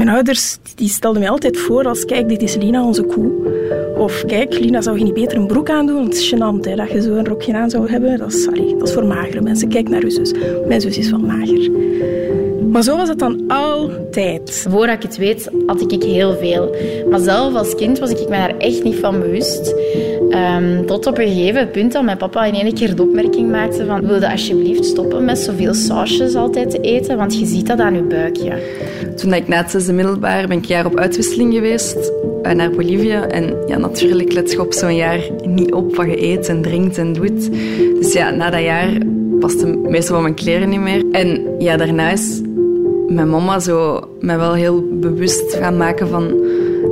Mijn ouders die stelden mij altijd voor als, kijk, dit is Lina, onze koe. Of kijk, Lina, zou je niet beter een broek aandoen? Het is gênant hè, dat je zo een rokje aan zou hebben. Dat is, allee, dat is voor magere mensen. Kijk naar je zus. Mijn zus is wel mager. Maar zo was het dan altijd. Voordat ik het weet, had ik heel veel. Maar zelf als kind was ik me daar echt niet van bewust. Um, tot op een gegeven punt dat mijn papa in één keer de opmerking maakte van wilde alsjeblieft stoppen met zoveel sausjes altijd te eten, want je ziet dat aan je buikje. Toen ik na het zesde middelbaar ben ik een jaar op uitwisseling geweest uh, naar Bolivia. En ja, natuurlijk let je op zo'n jaar niet op wat je eet en drinkt en doet. Dus ja, na dat jaar pasten meestal van mijn kleren niet meer. En ja, daarna is mijn mama zo mij wel heel bewust gaan maken van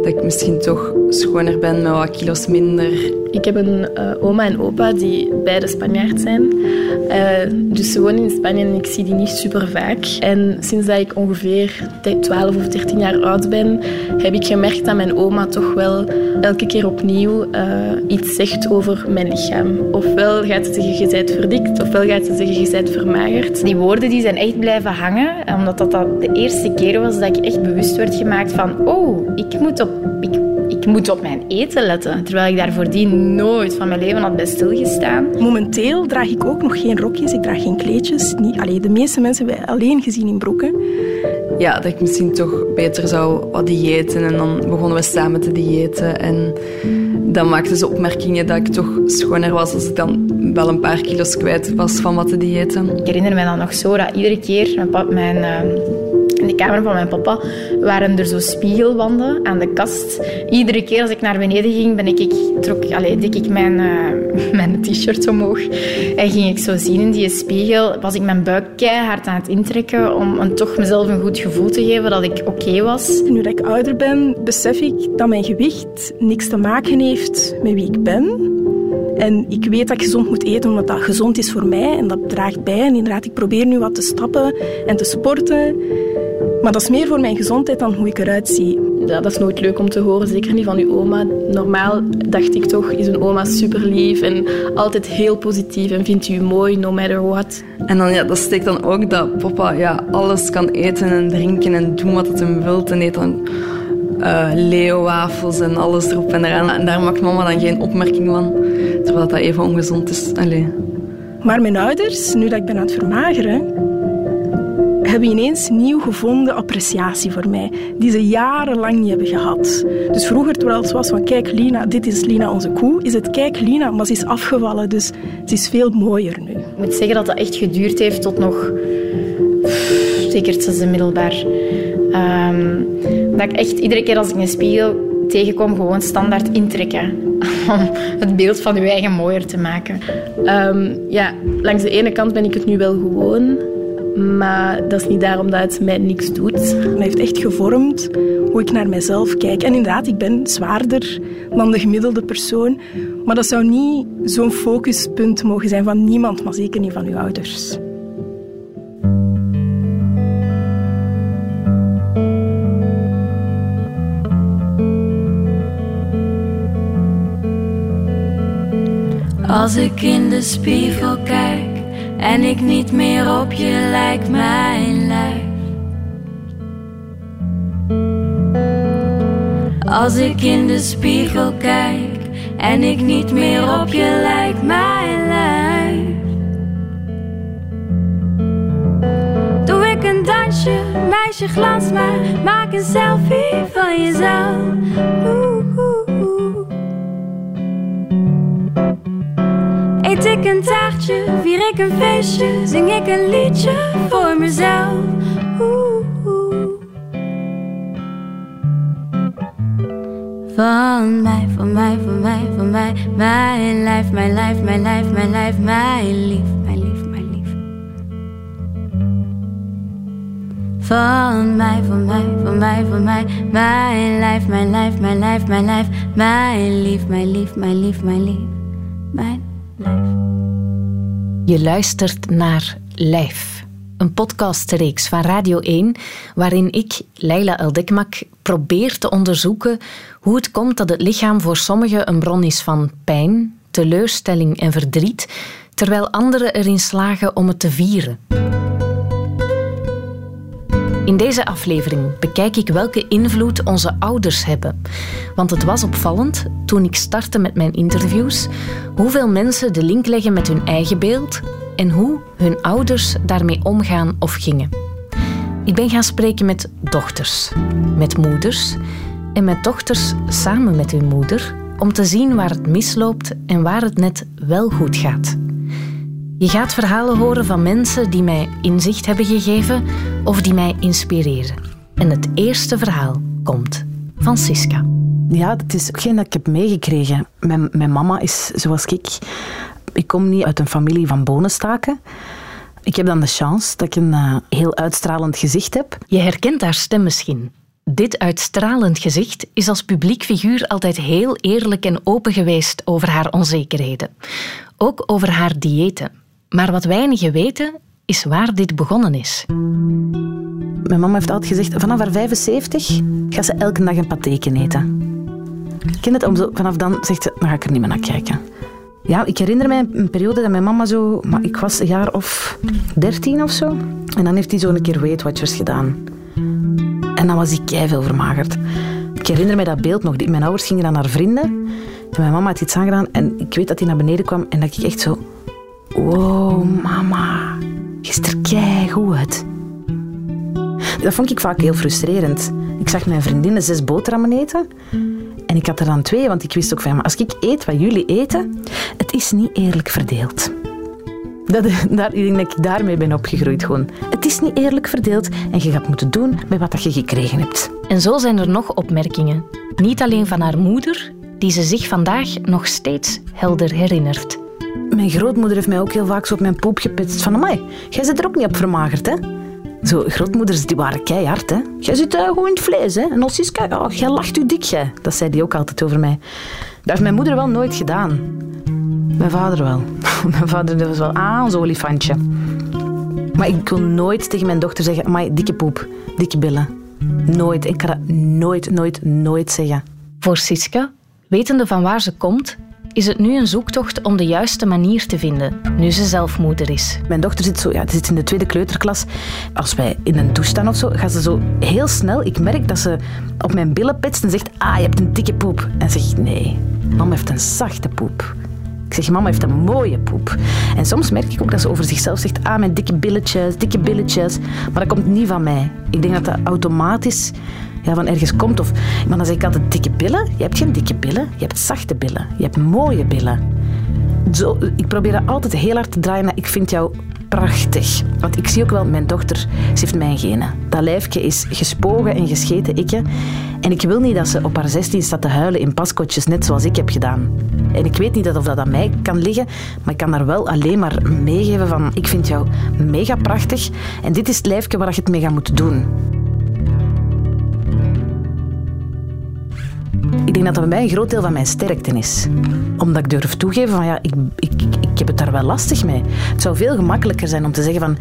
dat ik misschien toch schoner ben met wat kilo's minder. Ik heb een uh, oma en opa die beide Spanjaard zijn. Uh, dus ze wonen in Spanje en ik zie die niet super vaak. En sinds dat ik ongeveer 12 of 13 jaar oud ben, heb ik gemerkt dat mijn oma toch wel elke keer opnieuw uh, iets zegt over mijn lichaam. Ofwel gaat ze zeggen, je verdikt, ofwel gaat ze zeggen, je vermagerd. Die woorden die zijn echt blijven hangen, omdat dat, dat de eerste keer was dat ik echt bewust werd gemaakt van oh, ik moet op... moet op mijn eten letten. Terwijl ik daar voordien nooit van mijn leven had bij stilgestaan. Momenteel draag ik ook nog geen rokjes, ik draag geen kleedjes. Niet, allee, de meeste mensen hebben alleen gezien in broeken. Ja, dat ik misschien toch beter zou wat diëten. En dan begonnen we samen te diëten. En dan maakten ze opmerkingen dat ik toch schoner was als ik dan wel een paar kilo's kwijt was van wat te diëten. Ik herinner me dan nog zo dat iedere keer mijn, pap, mijn uh, in de kamer van mijn papa waren er zo spiegelwanden aan de kast. Iedere keer als ik naar beneden ging, ben ik, ik trok, dik ik mijn, uh, mijn t-shirt omhoog en ging ik zo zien in die spiegel. Was ik mijn buik keihard aan het intrekken om een, toch mezelf een goed gevoel te geven dat ik oké was. Nu dat ik ouder ben, besef ik dat mijn gewicht niks te maken heeft met wie ik ben. En ik weet dat ik gezond moet eten, omdat dat gezond is voor mij en dat draagt bij. En inderdaad, ik probeer nu wat te stappen en te sporten. Maar dat is meer voor mijn gezondheid dan hoe ik eruit zie. Ja, dat is nooit leuk om te horen, zeker niet van uw oma. Normaal, dacht ik toch, is een oma super lief en altijd heel positief en vindt u mooi, no matter what. En dan, ja, dat steekt dan ook dat papa ja, alles kan eten en drinken en doen wat het hem wilt. En eet dan uh, leeuwwafels en alles erop en eraan. En daar maakt mama dan geen opmerking van, terwijl dat even ongezond is. Allee. Maar mijn ouders, nu dat ik ben aan het vermageren, hebben ineens nieuw gevonden appreciatie voor mij, die ze jarenlang niet hebben gehad. Dus vroeger, terwijl het was van kijk Lina, dit is Lina onze koe, is het kijk Lina, maar ze is afgevallen, dus ze is veel mooier nu. Ik moet zeggen dat dat echt geduurd heeft tot nog, zeker het zesde middelbaar. Um, dat ik echt iedere keer als ik een spiegel tegenkom, gewoon standaard intrekken. Om het beeld van je eigen mooier te maken. Um, ja, langs de ene kant ben ik het nu wel gewoon. Maar dat is niet daarom dat het mij niks doet. Het heeft echt gevormd hoe ik naar mezelf kijk. En inderdaad, ik ben zwaarder dan de gemiddelde persoon. Maar dat zou niet zo'n focuspunt mogen zijn van niemand, maar zeker niet van uw ouders. Als ik in de spiegel kijk en ik niet meer op je lijk, mijn lijf. Als ik in de spiegel kijk en ik niet meer op je lijk, mijn lijf. Doe ik een dansje, meisje glans maar, maak een selfie van jezelf. Eet ik een taartje, vier ik een feestje, zing ik een liedje voor mezelf. Van mij, van mij, van mij, van mij, mijn lijf, mijn lijf, mijn lijf, mijn lijf, mijn lief, mijn lief, mijn lief. Van mij, van mij, van mij, van mij, mijn lijf, mijn lijf, mijn lijf, mijn lijf, mijn lief, mijn lief, mijn lief, mijn lief, mijn je luistert naar Lijf, een podcastreeks van Radio 1, waarin ik, Leila Eldekmak, probeer te onderzoeken hoe het komt dat het lichaam voor sommigen een bron is van pijn, teleurstelling en verdriet, terwijl anderen erin slagen om het te vieren. In deze aflevering bekijk ik welke invloed onze ouders hebben. Want het was opvallend, toen ik startte met mijn interviews, hoeveel mensen de link leggen met hun eigen beeld en hoe hun ouders daarmee omgaan of gingen. Ik ben gaan spreken met dochters, met moeders en met dochters samen met hun moeder om te zien waar het misloopt en waar het net wel goed gaat. Je gaat verhalen horen van mensen die mij inzicht hebben gegeven of die mij inspireren. En het eerste verhaal komt van Siska. Ja, dat is ook geen dat ik heb meegekregen. Mijn, mijn mama is zoals ik. Ik kom niet uit een familie van bonenstaken. Ik heb dan de chance dat ik een uh, heel uitstralend gezicht heb. Je herkent haar stem misschien. Dit uitstralend gezicht is als publiek figuur altijd heel eerlijk en open geweest over haar onzekerheden. Ook over haar diëten. Maar wat weinigen weten, is waar dit begonnen is. Mijn mama heeft altijd gezegd, vanaf haar 75 gaat ze elke dag een patheken eten. Ik ken het, om zo, vanaf dan zegt ze, dan ga ik er niet meer naar kijken. Ja, ik herinner mij een periode dat mijn mama zo... Maar ik was een jaar of dertien of zo. En dan heeft hij zo een keer Weight Watchers gedaan. En dan was hij veel vermagerd. Ik herinner mij dat beeld nog. Mijn ouders gingen dan naar vrienden. En mijn mama had iets aangedaan. En ik weet dat hij naar beneden kwam. En dat ik echt zo... Wow, mama. Je is er keigoed. Dat vond ik vaak heel frustrerend. Ik zag mijn vriendinnen zes boterhammen eten. En ik had er dan twee, want ik wist ook van, als ik eet wat jullie eten, het is niet eerlijk verdeeld. Dat, daar, ik denk dat ik daarmee ben opgegroeid gewoon. Het is niet eerlijk verdeeld en je gaat moeten doen met wat je gekregen hebt. En zo zijn er nog opmerkingen. Niet alleen van haar moeder, die ze zich vandaag nog steeds helder herinnert. Mijn grootmoeder heeft mij ook heel vaak zo op mijn poep gepitst van, amai, jij zit er ook niet op vermagerd, hè? Zo, grootmoeders die waren keihard, hè. Jij zit uh, gewoon in het vlees, hè. En oh, jij lacht u dik, jij. Dat zei die ook altijd over mij. Dat heeft mijn moeder wel nooit gedaan. Mijn vader wel. mijn vader was wel, ah, ons olifantje. Maar ik kon nooit tegen mijn dochter zeggen, amai, dikke poep, dikke billen. Nooit. Ik kan dat nooit, nooit, nooit zeggen. Voor Siska, wetende van waar ze komt, is het nu een zoektocht om de juiste manier te vinden, nu ze zelf moeder is. Mijn dochter zit, zo, ja, zit in de tweede kleuterklas. Als wij in een staan of zo, gaat ze zo heel snel... Ik merk dat ze op mijn billen petst en zegt... Ah, je hebt een dikke poep. En zeg ik, nee, mama heeft een zachte poep. Ik zeg, mama heeft een mooie poep. En soms merk ik ook dat ze over zichzelf zegt, ah, mijn dikke billetjes, dikke billetjes. Maar dat komt niet van mij. Ik denk dat dat automatisch ja, van ergens komt. Of, maar dan zeg ik altijd dikke billen. Je hebt geen dikke billen, je hebt zachte billen. Je hebt mooie billen. Zo, ik probeer dat altijd heel hard te draaien naar ik vind jou prachtig. Want ik zie ook wel, mijn dochter, ze heeft mijn genen. Dat lijfje is gespogen en gescheten ikke. En ik wil niet dat ze op haar 16 staat te huilen in paskotjes, net zoals ik heb gedaan. En ik weet niet of dat aan mij kan liggen, maar ik kan daar wel alleen maar meegeven van ik vind jou mega prachtig en dit is het lijfje waar je het mee gaat moeten doen. Ik denk dat dat bij mij een groot deel van mijn sterkte is. Omdat ik durf toegeven van ja, ik, ik, ik heb het daar wel lastig mee. Het zou veel gemakkelijker zijn om te zeggen van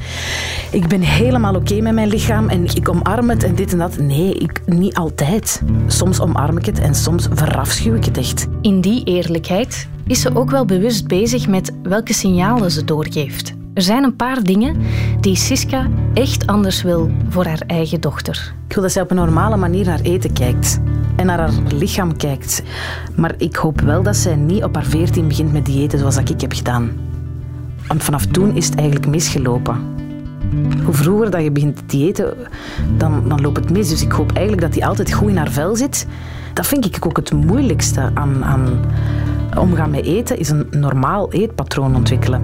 ik ben helemaal oké met mijn lichaam en ik omarm het en dit en dat. Nee, ik, niet altijd. Soms omarm ik het en soms verafschuw ik het echt. In die eerlijkheid is ze ook wel bewust bezig met welke signalen ze doorgeeft. Er zijn een paar dingen die Siska echt anders wil voor haar eigen dochter. Ik wil dat zij op een normale manier naar eten kijkt en naar haar lichaam kijkt. Maar ik hoop wel dat zij niet op haar veertien begint met diëten zoals ik heb gedaan. Want vanaf toen is het eigenlijk misgelopen. Hoe vroeger dat je begint te diëten, dan, dan loopt het mis. Dus ik hoop eigenlijk dat hij altijd goed in haar vel zit. Dat vind ik ook het moeilijkste aan, aan omgaan met eten, is een normaal eetpatroon ontwikkelen.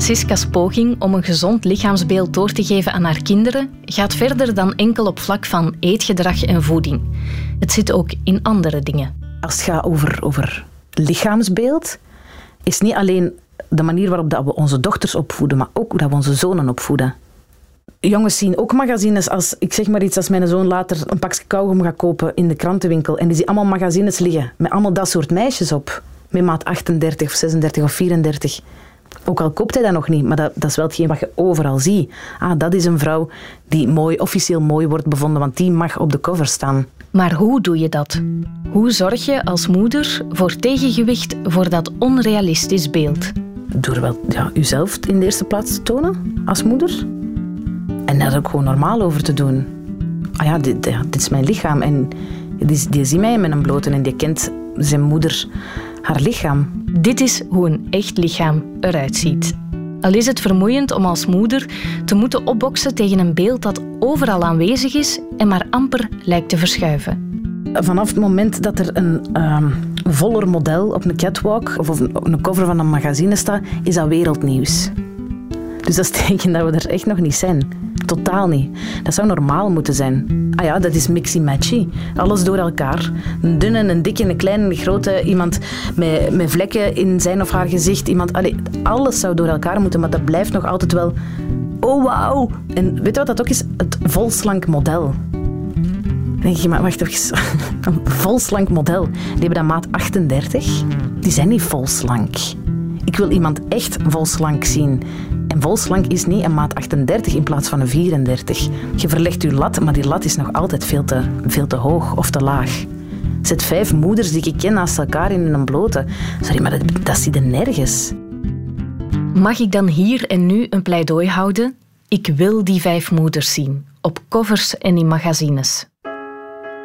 Siska's poging om een gezond lichaamsbeeld door te geven aan haar kinderen gaat verder dan enkel op vlak van eetgedrag en voeding. Het zit ook in andere dingen. Als het gaat over, over lichaamsbeeld, is niet alleen de manier waarop dat we onze dochters opvoeden, maar ook dat we onze zonen opvoeden. Jongens zien ook magazines als, ik zeg maar iets, als mijn zoon later een pakje kauwgom gaat kopen in de krantenwinkel en die ziet allemaal magazines liggen met allemaal dat soort meisjes op. Met maat 38 of 36 of 34. Ook al koopt hij dat nog niet, maar dat, dat is wel hetgeen wat je overal ziet. Ah, dat is een vrouw die mooi, officieel mooi wordt bevonden, want die mag op de cover staan. Maar hoe doe je dat? Hoe zorg je als moeder voor tegengewicht voor dat onrealistisch beeld? Door wel ja, jezelf in de eerste plaats te tonen als moeder. En daar ook gewoon normaal over te doen. Ah ja, dit, ja, dit is mijn lichaam. En die, die ziet mij met een blote en die kent zijn moeder haar lichaam. Dit is hoe een echt lichaam eruit ziet. Al is het vermoeiend om als moeder te moeten opboksen tegen een beeld dat overal aanwezig is en maar amper lijkt te verschuiven. Vanaf het moment dat er een ehm, voller model op een catwalk of op een cover van een magazine staat, is dat wereldnieuws. Dus dat is teken dat we er echt nog niet zijn. Totaal niet. Dat zou normaal moeten zijn. Ah ja, dat is mixy-matchy. Alles door elkaar. Een dunne, een dikke, een kleine, een grote. Iemand met, met vlekken in zijn of haar gezicht. Iemand, alles zou door elkaar moeten, maar dat blijft nog altijd wel... Oh, wauw. En weet je wat dat ook is? Het volslank model. Denk je, maar wacht even. Een volslank model. Die hebben dan maat 38. Die zijn niet volslank. Ik wil iemand echt volslank zien. En volslank is niet een maat 38 in plaats van een 34. Je verlegt je lat, maar die lat is nog altijd veel te, veel te hoog of te laag. Zet vijf moeders die ik ken naast elkaar in een blote. Sorry, maar dat, dat zie je nergens. Mag ik dan hier en nu een pleidooi houden? Ik wil die vijf moeders zien, op covers en in magazines.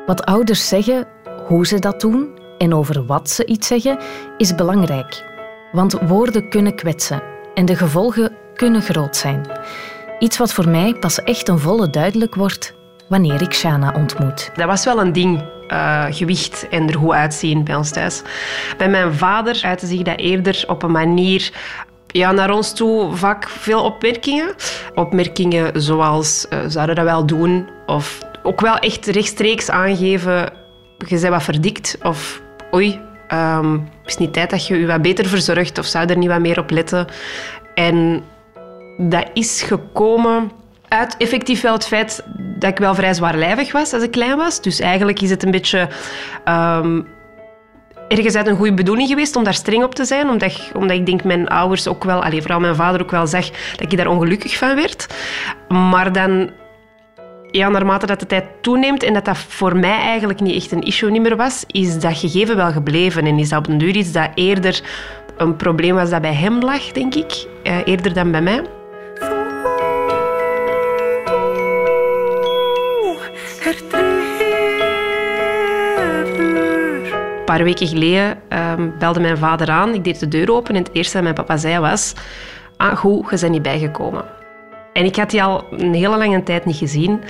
Wat ouders zeggen, hoe ze dat doen en over wat ze iets zeggen, is belangrijk. Want woorden kunnen kwetsen en de gevolgen kunnen groot zijn. Iets wat voor mij pas echt een volle duidelijk wordt wanneer ik Shana ontmoet. Dat was wel een ding, uh, gewicht en er goed uitzien bij ons thuis. Bij mijn vader uitte zich dat eerder op een manier ja, naar ons toe vaak veel opmerkingen. Opmerkingen zoals, uh, zouden dat wel doen? Of ook wel echt rechtstreeks aangeven, je bent wat verdikt. Of oei, um, is niet tijd dat je je wat beter verzorgt of zou er niet wat meer op letten. En dat is gekomen uit effectief wel het feit dat ik wel vrij zwaarlijvig was als ik klein was. Dus eigenlijk is het een beetje... Um, ergens uit een goede bedoeling geweest om daar streng op te zijn. Omdat, omdat ik denk mijn ouders ook wel, allez, vooral mijn vader ook wel zag dat ik daar ongelukkig van werd. Maar dan ja, naarmate dat de tijd toeneemt en dat dat voor mij eigenlijk niet echt een issue meer was, is dat gegeven wel gebleven. En is dat op een duur iets dat eerder een probleem was dat bij hem lag, denk ik, eh, eerder dan bij mij. Een paar weken geleden um, belde mijn vader aan. Ik deed de deur open en het eerste dat mijn papa zei was... Ah, goed, je bent niet bijgekomen. En ik had die al een hele lange tijd niet gezien.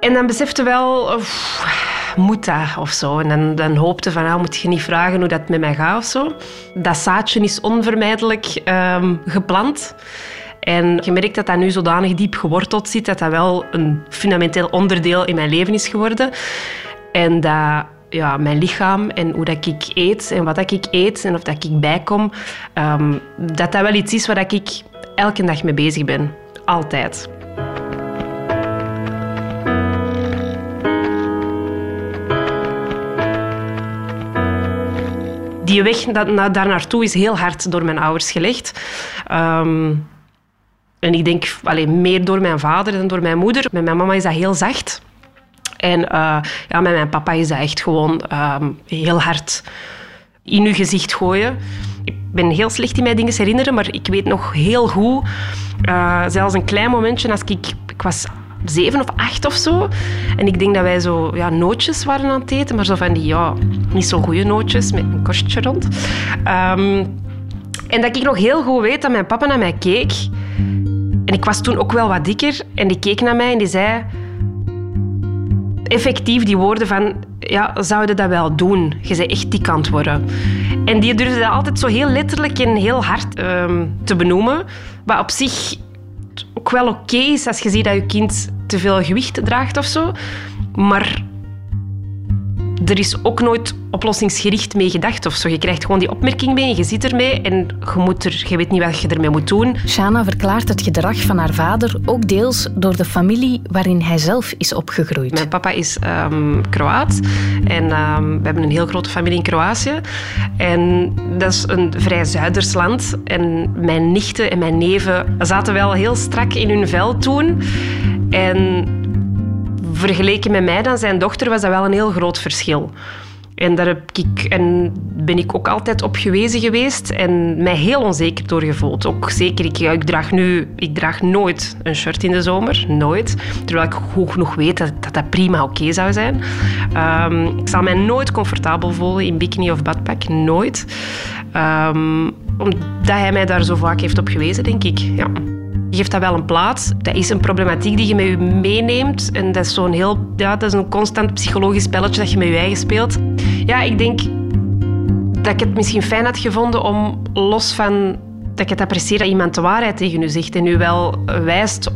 En dan besefte wel, moet dat of zo. En dan, dan hoopte van, nou, moet je niet vragen hoe dat met mij gaat of zo. Dat zaadje is onvermijdelijk um, geplant. En je merkt dat dat nu zodanig diep geworteld zit, dat dat wel een fundamenteel onderdeel in mijn leven is geworden. En dat ja, mijn lichaam en hoe dat ik eet en wat dat ik eet en of dat ik bijkom, um, dat dat wel iets is waar ik elke dag mee bezig ben. Altijd. Die weg daar naartoe is heel hard door mijn ouders gelegd. Um, en ik denk alleen, meer door mijn vader dan door mijn moeder. Met mijn mama is dat heel zacht. En uh, ja, met mijn papa is dat echt gewoon um, heel hard in uw gezicht gooien. Ik ben heel slecht in mij dingen herinneren, maar ik weet nog heel goed, uh, zelfs een klein momentje, als ik, ik was zeven of acht of zo. En ik denk dat wij zo ja, nootjes waren aan het eten, maar zo van die ja, niet zo goede nootjes met een korstje rond. Um, en dat ik nog heel goed weet dat mijn papa naar mij keek. En ik was toen ook wel wat dikker. En die keek naar mij en die zei... Effectief die woorden van... Ja, zouden dat wel doen? Je zei echt dik aan het worden. En die durfde dat altijd zo heel letterlijk en heel hard um, te benoemen. Wat op zich ook wel oké is als je ziet dat je kind te veel gewicht draagt of zo. Maar er is ook nooit oplossingsgericht mee gedacht of zo. Je krijgt gewoon die opmerking mee en je zit ermee en je, moet er, je weet niet wat je ermee moet doen. Shana verklaart het gedrag van haar vader ook deels door de familie waarin hij zelf is opgegroeid. Mijn papa is um, Kroaat en um, we hebben een heel grote familie in Kroatië. En dat is een vrij Zuiders land. En mijn nichten en mijn neven zaten wel heel strak in hun vel toen. En vergeleken met mij dan zijn dochter was dat wel een heel groot verschil. En daar heb ik, en ben ik ook altijd op gewezen geweest en mij heel onzeker door gevoeld. Ook zeker, ik, draag nu, ik draag nooit een shirt in de zomer, nooit. Terwijl ik goed genoeg weet dat dat, prima oké zou zijn. Um, ik zal mij nooit comfortabel voelen in bikini of badpak, nooit. Um, omdat hij mij daar zo vaak heeft op gewezen, denk ik. Ja. Geeft dat wel een plaats. Dat is een problematiek die je met je meeneemt. En dat is zo'n heel... Ja, dat is een constant psychologisch spelletje dat je met je eigen speelt. Ja, ik denk dat ik het misschien fijn had gevonden om los van... Dat ik het apprecieer dat iemand de waarheid tegen u zegt en u wel wijst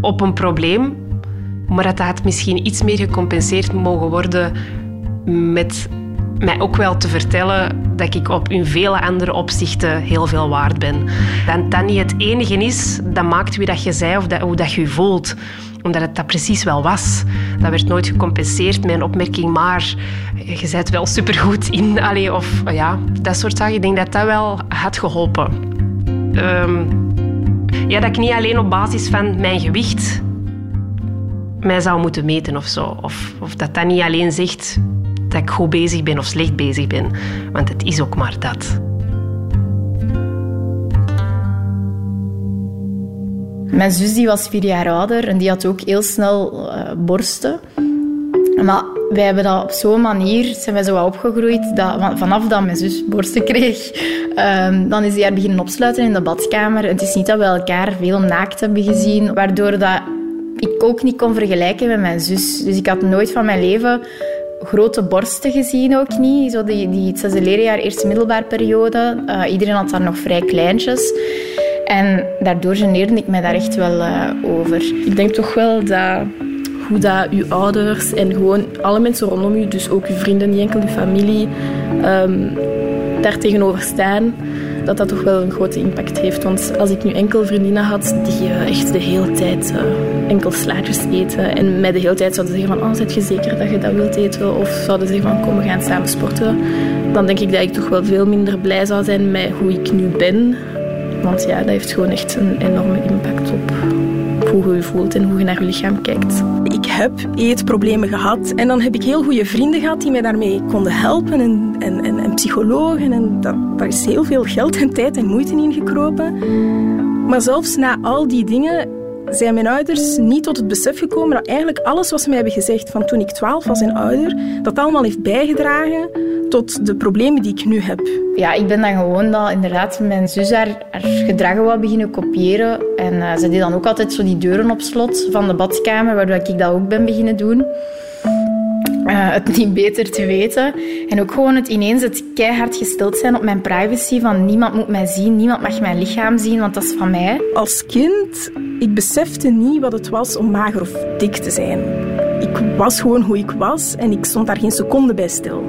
op een probleem, maar dat dat misschien iets meer gecompenseerd mogen worden met mij ook wel te vertellen dat ik op in vele andere opzichten heel veel waard ben. Dat dat niet het enige is dat maakt wie dat je zei of dat, hoe dat je voelt omdat het dat precies wel was. Dat werd nooit gecompenseerd een opmerking, maar je bent wel supergoed in. Allee, of ja, dat soort zaken. Ik denk dat dat wel had geholpen. Um, ja, dat ik niet alleen op basis van mijn gewicht mij zou moeten meten of zo. Of, of dat dat niet alleen zegt dat ik goed bezig ben of slecht bezig ben. Want het is ook maar dat. Mijn zus die was vier jaar ouder en die had ook heel snel uh, borsten. Maar wij hebben dat op zo'n manier, zijn wij zo opgegroeid, dat vanaf dat mijn zus borsten kreeg, um, dan is hij haar beginnen opsluiten in de badkamer. Het is niet dat we elkaar veel naakt hebben gezien, waardoor dat ik ook niet kon vergelijken met mijn zus. Dus ik had nooit van mijn leven grote borsten gezien ook niet. Zo die, die het zesde leerjaar, eerste middelbaarperiode. Uh, iedereen had daar nog vrij kleintjes. En daardoor geneerde ik mij daar echt wel uh, over. Ik denk toch wel dat hoe dat uw ouders en gewoon alle mensen rondom u, dus ook uw vrienden, niet enkel uw familie, um, daar tegenover staan dat dat toch wel een grote impact heeft. Want als ik nu enkel vriendinnen had die uh, echt de hele tijd enkel slaatjes eten en mij de hele tijd zouden zeggen van oh, zet je zeker dat je dat wilt eten? Of zouden zeggen van kom, we gaan samen sporten. Dan denk ik dat ik toch wel veel minder blij zou zijn met hoe ik nu ben. Want ja, dat heeft gewoon echt een enorme impact op hoe je je voelt en hoe je naar je lichaam kijkt. Ik heb eetproblemen gehad en dan heb ik heel goede vrienden gehad die mij daarmee konden helpen en, en, en, en psychologen. En daar is heel veel geld en tijd en moeite in gekropen. Maar zelfs na al die dingen zijn mijn ouders niet tot het besef gekomen dat eigenlijk alles wat ze mij hebben gezegd van toen ik 12 was en ouder, dat allemaal heeft bijgedragen tot de problemen die ik nu heb. Ja, ik ben dan gewoon dat inderdaad mijn zus haar, haar gedrag wat beginnen kopiëren. En uh, ze deed dan ook altijd zo die deuren op slot van de badkamer, waardoor ik dat ook ben beginnen doen. Uh, het niet beter te weten. En ook gewoon het ineens het keihard gesteld zijn op mijn privacy. Van niemand moet mij zien, niemand mag mijn lichaam zien, want dat is van mij. Als kind, ik besefte niet wat het was om mager of dik te zijn. Ik was gewoon hoe ik was en ik stond daar geen seconde bij stil.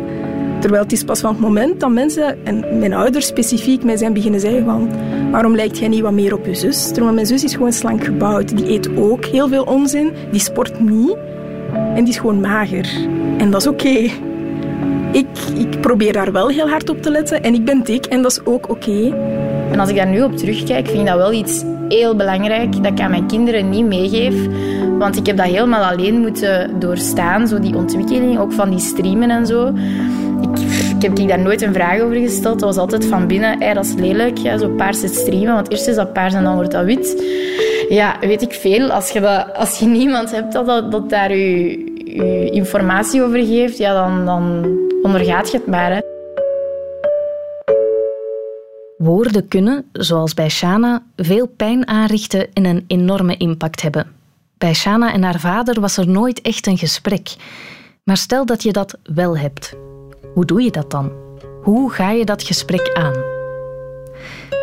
Terwijl het is pas van het moment dat mensen, en mijn ouders specifiek, mij zijn beginnen zeggen van waarom lijkt jij niet wat meer op je zus? Terwijl mijn zus is gewoon slank gebouwd. Die eet ook heel veel onzin, die sport niet en die is gewoon mager. En dat is oké. Ik, ik probeer daar wel heel hard op te letten en ik ben dik en dat is ook oké. En als ik daar nu op terugkijk, vind ik dat wel iets heel belangrijk dat ik aan mijn kinderen niet meegeef. Want ik heb dat helemaal alleen moeten doorstaan, zo die ontwikkeling, ook van die streamen en zo. Ik, ik heb daar nooit een vraag over gesteld. Dat was altijd van binnen, hey, dat is lelijk, ja, zo paars het streamen. Want eerst is dat paars en dan wordt dat wit. Ja, weet ik veel. Als je, dat, als je niemand hebt dat, dat, daar je, je informatie over geeft, ja, dan, dan ondergaat je het maar. Hè. Woorden kunnen, zoals bij Shana, veel pijn aanrichten en een enorme impact hebben. Bij Shana en haar vader was er nooit echt een gesprek. Maar stel dat je dat wel hebt. Hoe doe je dat dan? Hoe ga je dat gesprek aan?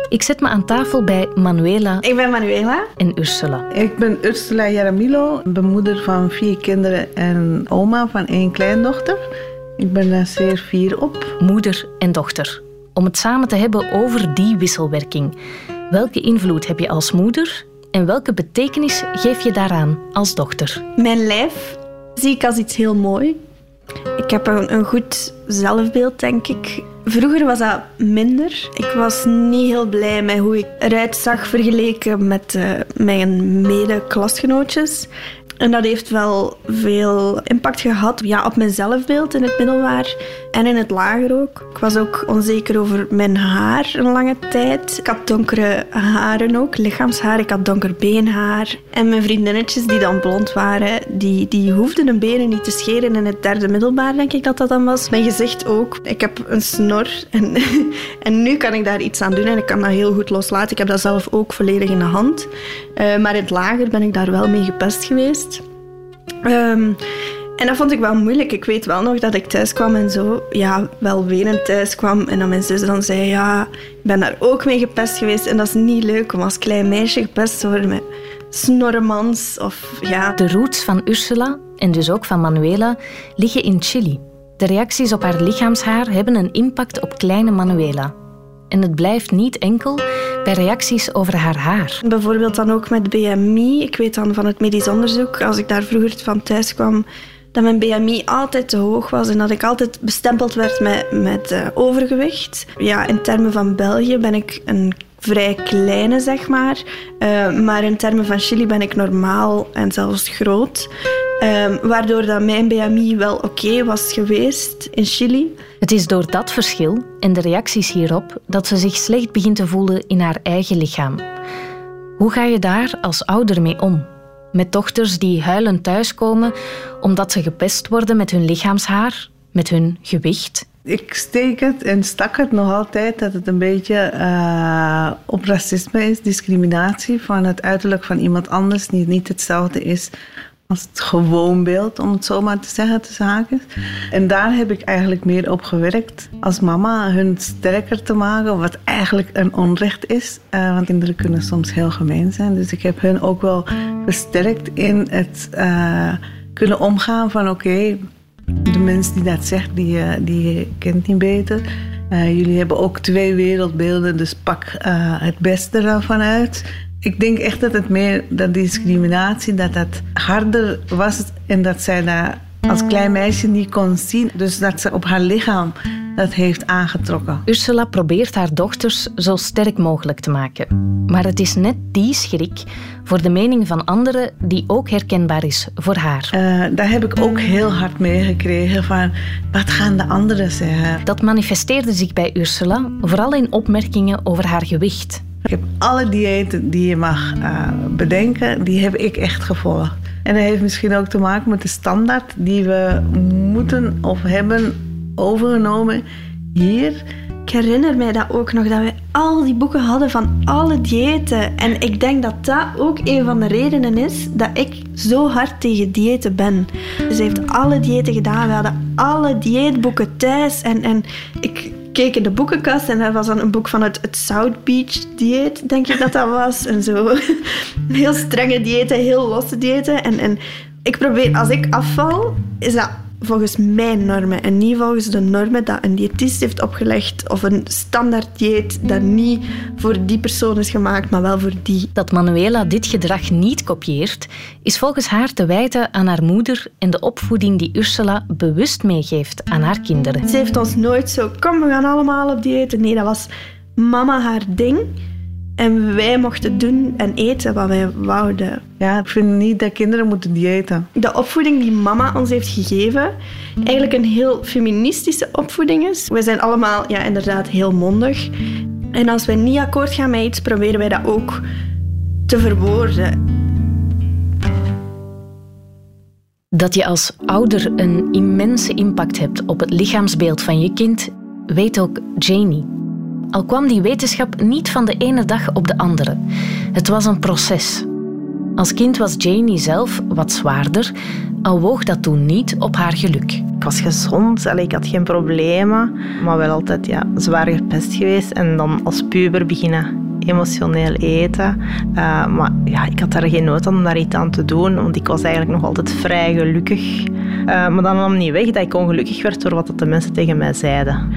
Ik zet me aan tafel bij Manuela. Ik ben Manuela. En Ursula. Ik ben Ursula Jaramillo, moeder van vier kinderen en oma van één kleindochter. Ik ben daar zeer fier op. Moeder en dochter. Om het samen te hebben over die wisselwerking. Welke invloed heb je als moeder en welke betekenis geef je daaraan als dochter? Mijn lijf zie ik als iets heel mooi. Ik heb een, een goed zelfbeeld, denk ik. Vroeger was dat minder. Ik was niet heel blij met hoe ik eruit zag vergeleken met uh, mijn mede-klasgenootjes. En dat heeft wel veel impact gehad ja, op mijn zelfbeeld in het middelbaar en in het lager ook. Ik was ook onzeker over mijn haar een lange tijd. Ik had donkere haren ook, lichaamshaar. Ik had donker beenhaar. En mijn vriendinnetjes die dan blond waren, die, die hoefden hun benen niet te scheren. In het derde middelbaar denk ik dat dat dan was. Mijn gezicht ook. Ik heb een snor en, en nu kan ik daar iets aan doen en ik kan dat heel goed loslaten. Ik heb dat zelf ook volledig in de hand. Uh, maar in het lager ben ik daar wel mee gepest geweest. Um, en dat vond ik wel moeilijk. Ik weet wel nog dat ik thuis kwam en zo, ja, wel wenend thuis kwam. En dan mijn zus dan zei, ja, ik ben daar ook mee gepest geweest. En dat is niet leuk om als klein meisje gepest te worden met snorremans of ja. De roots van Ursula, en dus ook van Manuela, liggen in Chili. De reacties op haar lichaamshaar hebben een impact op kleine Manuela. En het blijft niet enkel bij reacties over haar haar. Bijvoorbeeld dan ook met BMI. Ik weet dan van het medisch onderzoek, als ik daar vroeger van thuis kwam, dat mijn BMI altijd te hoog was en dat ik altijd bestempeld werd met, met uh, overgewicht. Ja, in termen van België ben ik een vrij kleine, zeg maar. Uh, maar in termen van Chili ben ik normaal en zelfs groot. Uh, waardoor dat mijn BMI wel oké was geweest in Chili. Het is door dat verschil en de reacties hierop dat ze zich slecht begint te voelen in haar eigen lichaam. Hoe ga je daar als ouder mee om? Met dochters die huilend thuiskomen omdat ze gepest worden met hun lichaamshaar, met hun gewicht. Ik steek het en stak het nog altijd dat het een beetje uh, op racisme is, discriminatie van het uiterlijk van iemand anders die niet hetzelfde is als het gewoon beeld, om het zo maar te zeggen, te zaken. En daar heb ik eigenlijk meer op gewerkt als mama, hun sterker te maken, wat eigenlijk een onrecht is. Uh, want kinderen kunnen soms heel gemeen zijn. Dus ik heb hun ook wel versterkt in het uh, kunnen omgaan van oké, de mens die dat zegt, die, uh, die kent niet beter. jullie hebben ook twee wereldbeelden, dus pak het beste ervan uit ik denk echt dat het meer, dat discriminatie, dat dat harder was en dat zij dat als klein meisje niet kon zien. Dus dat ze op haar lichaam dat heeft aangetrokken. Ursula probeert haar dochters zo sterk mogelijk te maken. Maar het is net die schrik voor de mening van anderen die ook herkenbaar is voor haar. Uh, daar heb ik ook heel hard meegekregen van wat gaan de anderen zeggen. Dat manifesteerde zich bij Ursula vooral in opmerkingen over haar gewicht. Ik heb alle diëten die je mag uh, bedenken, die heb ik echt gevolgd. En dat heeft misschien ook te maken met de standaard die we moeten of hebben overgenomen hier. Ik herinner mij dat ook nog, dat we al die boeken hadden van alle diëten. En ik denk dat dat ook een van de redenen is dat ik zo hard tegen diëten ben. Ze heeft alle diëten gedaan. We hadden alle dieetboeken thuis. En, en ik, keek in de boekenkast en er was dan een boek van het, het South Beach dieet, denk ik dat dat was. En zo heel strenge diëten, heel losse diëten. En, en ik probeer, als ik afval, is dat volgens mijn normen en niet volgens de normen dat een diëtist heeft opgelegd of een standaard dieet dat niet voor die persoon is gemaakt, maar wel voor die. Dat Manuela dit gedrag niet kopieert, is volgens haar te wijten aan haar moeder en de opvoeding die Ursula bewust meegeeft aan haar kinderen. Ze heeft ons nooit zo, kom we gaan allemaal op dieet. Nee, dat was mama haar ding. En wij mochten doen en eten wat wij wouden. Ja, ik vind niet dat kinderen moeten diëten. De opvoeding die mama ons heeft gegeven, eigenlijk een heel feministische opvoeding is. We zijn allemaal ja, inderdaad heel mondig. En als wij niet akkoord gaan met iets, proberen wij dat ook te verwoorden. Dat je als ouder een immense impact hebt op het lichaamsbeeld van je kind, weet ook Janie. Al kwam die wetenschap niet van de ene dag op de andere. Het was een proces. Als kind was Janie zelf wat zwaarder, al woog dat toen niet op haar geluk. Ik was gezond, ik had geen problemen, maar wel altijd ja, zwaar gepest geweest. En dan als puber beginnen emotioneel eten. Uh, maar ja, ik had daar geen nood aan om daar iets aan te doen, want ik was eigenlijk nog altijd vrij gelukkig. Uh, maar dan nam niet weg dat ik ongelukkig werd door wat de mensen tegen mij zeiden.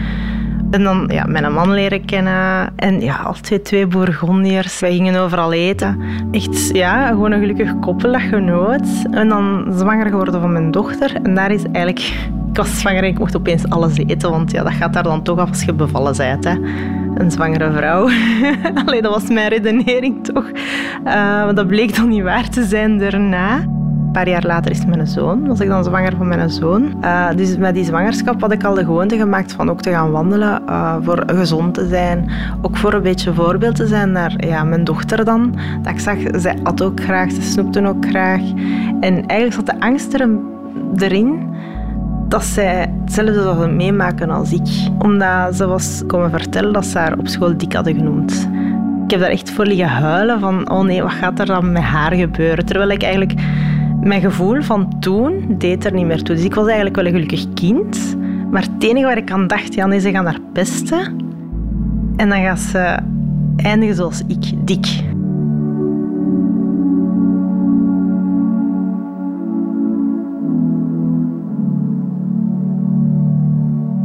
En dan ja, mijn man leren kennen. En ja, als twee, Bourgondiërs. Wij gingen overal eten. Echt, ja, gewoon een gelukkig koppel dat genoot. En dan zwanger geworden van mijn dochter. En daar is eigenlijk... Ik was zwanger en ik mocht opeens alles eten. Want ja, dat gaat daar dan toch af als je bevallen bent. Hè. Een zwangere vrouw. Alleen dat was mijn redenering toch. Uh, maar dat bleek dan niet waar te zijn daarna. Een paar jaar later is mijn zoon, was ik dan zwanger van mijn zoon. Uh, dus met die zwangerschap had ik al de gewoonte gemaakt van ook te gaan wandelen, uh, voor gezond te zijn. Ook voor een beetje voorbeeld te zijn naar ja, mijn dochter dan. Dat ik zag, zij at ook graag, ze snoepte ook graag. En eigenlijk zat de angst er erin dat zij hetzelfde zou meemaken als ik. Omdat ze was komen vertellen dat ze haar op school dik hadden genoemd. Ik heb daar echt voor liggen huilen van, oh nee, wat gaat er dan met haar gebeuren? Terwijl ik eigenlijk, mijn gevoel van toen deed er niet meer toe. Dus ik was eigenlijk wel een gelukkig kind. Maar het enige waar ik aan dacht, ja nee, ze gaan haar pesten. En dan gaat ze eindigen zoals ik, dik.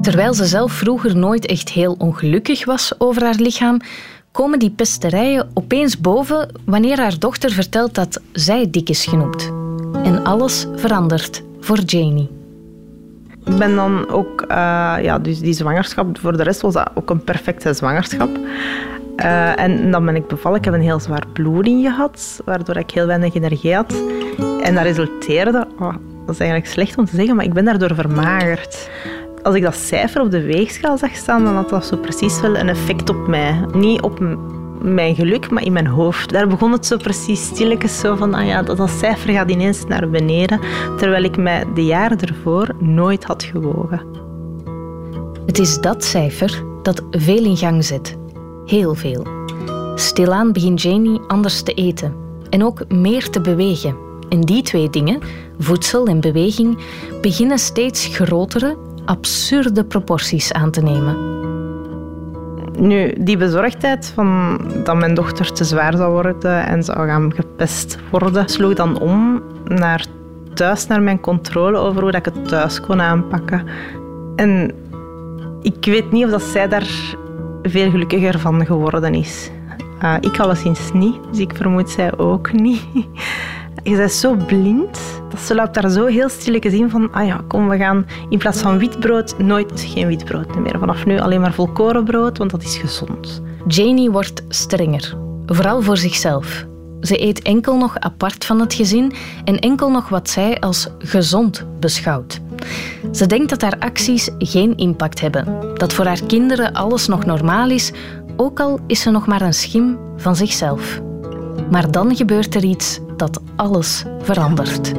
Terwijl ze zelf vroeger nooit echt heel ongelukkig was over haar lichaam, komen die pesterijen opeens boven wanneer haar dochter vertelt dat zij dik is genoemd. En alles verandert voor Janie. Ik ben dan ook, uh, ja, dus die zwangerschap, voor de rest was dat ook een perfecte zwangerschap. Uh, en dan ben ik bevallen. Ik heb een heel zwaar bloeding gehad, waardoor ik heel weinig energie had. En dat resulteerde, oh, dat is eigenlijk slecht om te zeggen, maar ik ben daardoor vermagerd als ik dat cijfer op de weegschaal zag staan, dan had dat zo precies wel een effect op mij. Niet op mijn geluk, maar in mijn hoofd. Daar begon het zo precies stilletjes zo van, ah ja, dat, dat cijfer gaat ineens naar beneden, terwijl ik mij de jaren ervoor nooit had gewogen. Het is dat cijfer dat veel in gang zet. Heel veel. Stilaan begint Janie anders te eten en ook meer te bewegen. En die twee dingen, voedsel en beweging, beginnen steeds grotere absurde proporties aan te nemen. Nu, die bezorgdheid van dat mijn dochter te zwaar zou worden en zou gaan gepest worden, sloeg dan om naar thuis, naar mijn controle over hoe ik het thuis kon aanpakken. En ik weet niet of dat zij daar veel gelukkiger van geworden is. Uh, ik alleszins niet, dus ik vermoed zij ook niet. Je bent zo blind dat ze loopt daar zo heel stilletjes in van, ah ja, kom, we gaan in plaats van witbrood nooit geen witbrood meer. Vanaf nu alleen maar volkorenbrood, want dat is gezond. Janie wordt strenger, vooral voor zichzelf. Ze eet enkel nog apart van het gezin en enkel nog wat zij als gezond beschouwt. Ze denkt dat haar acties geen impact hebben, dat voor haar kinderen alles nog normaal is, ook al is ze nog maar een schim van zichzelf. Maar dan gebeurt er iets dat alles verandert.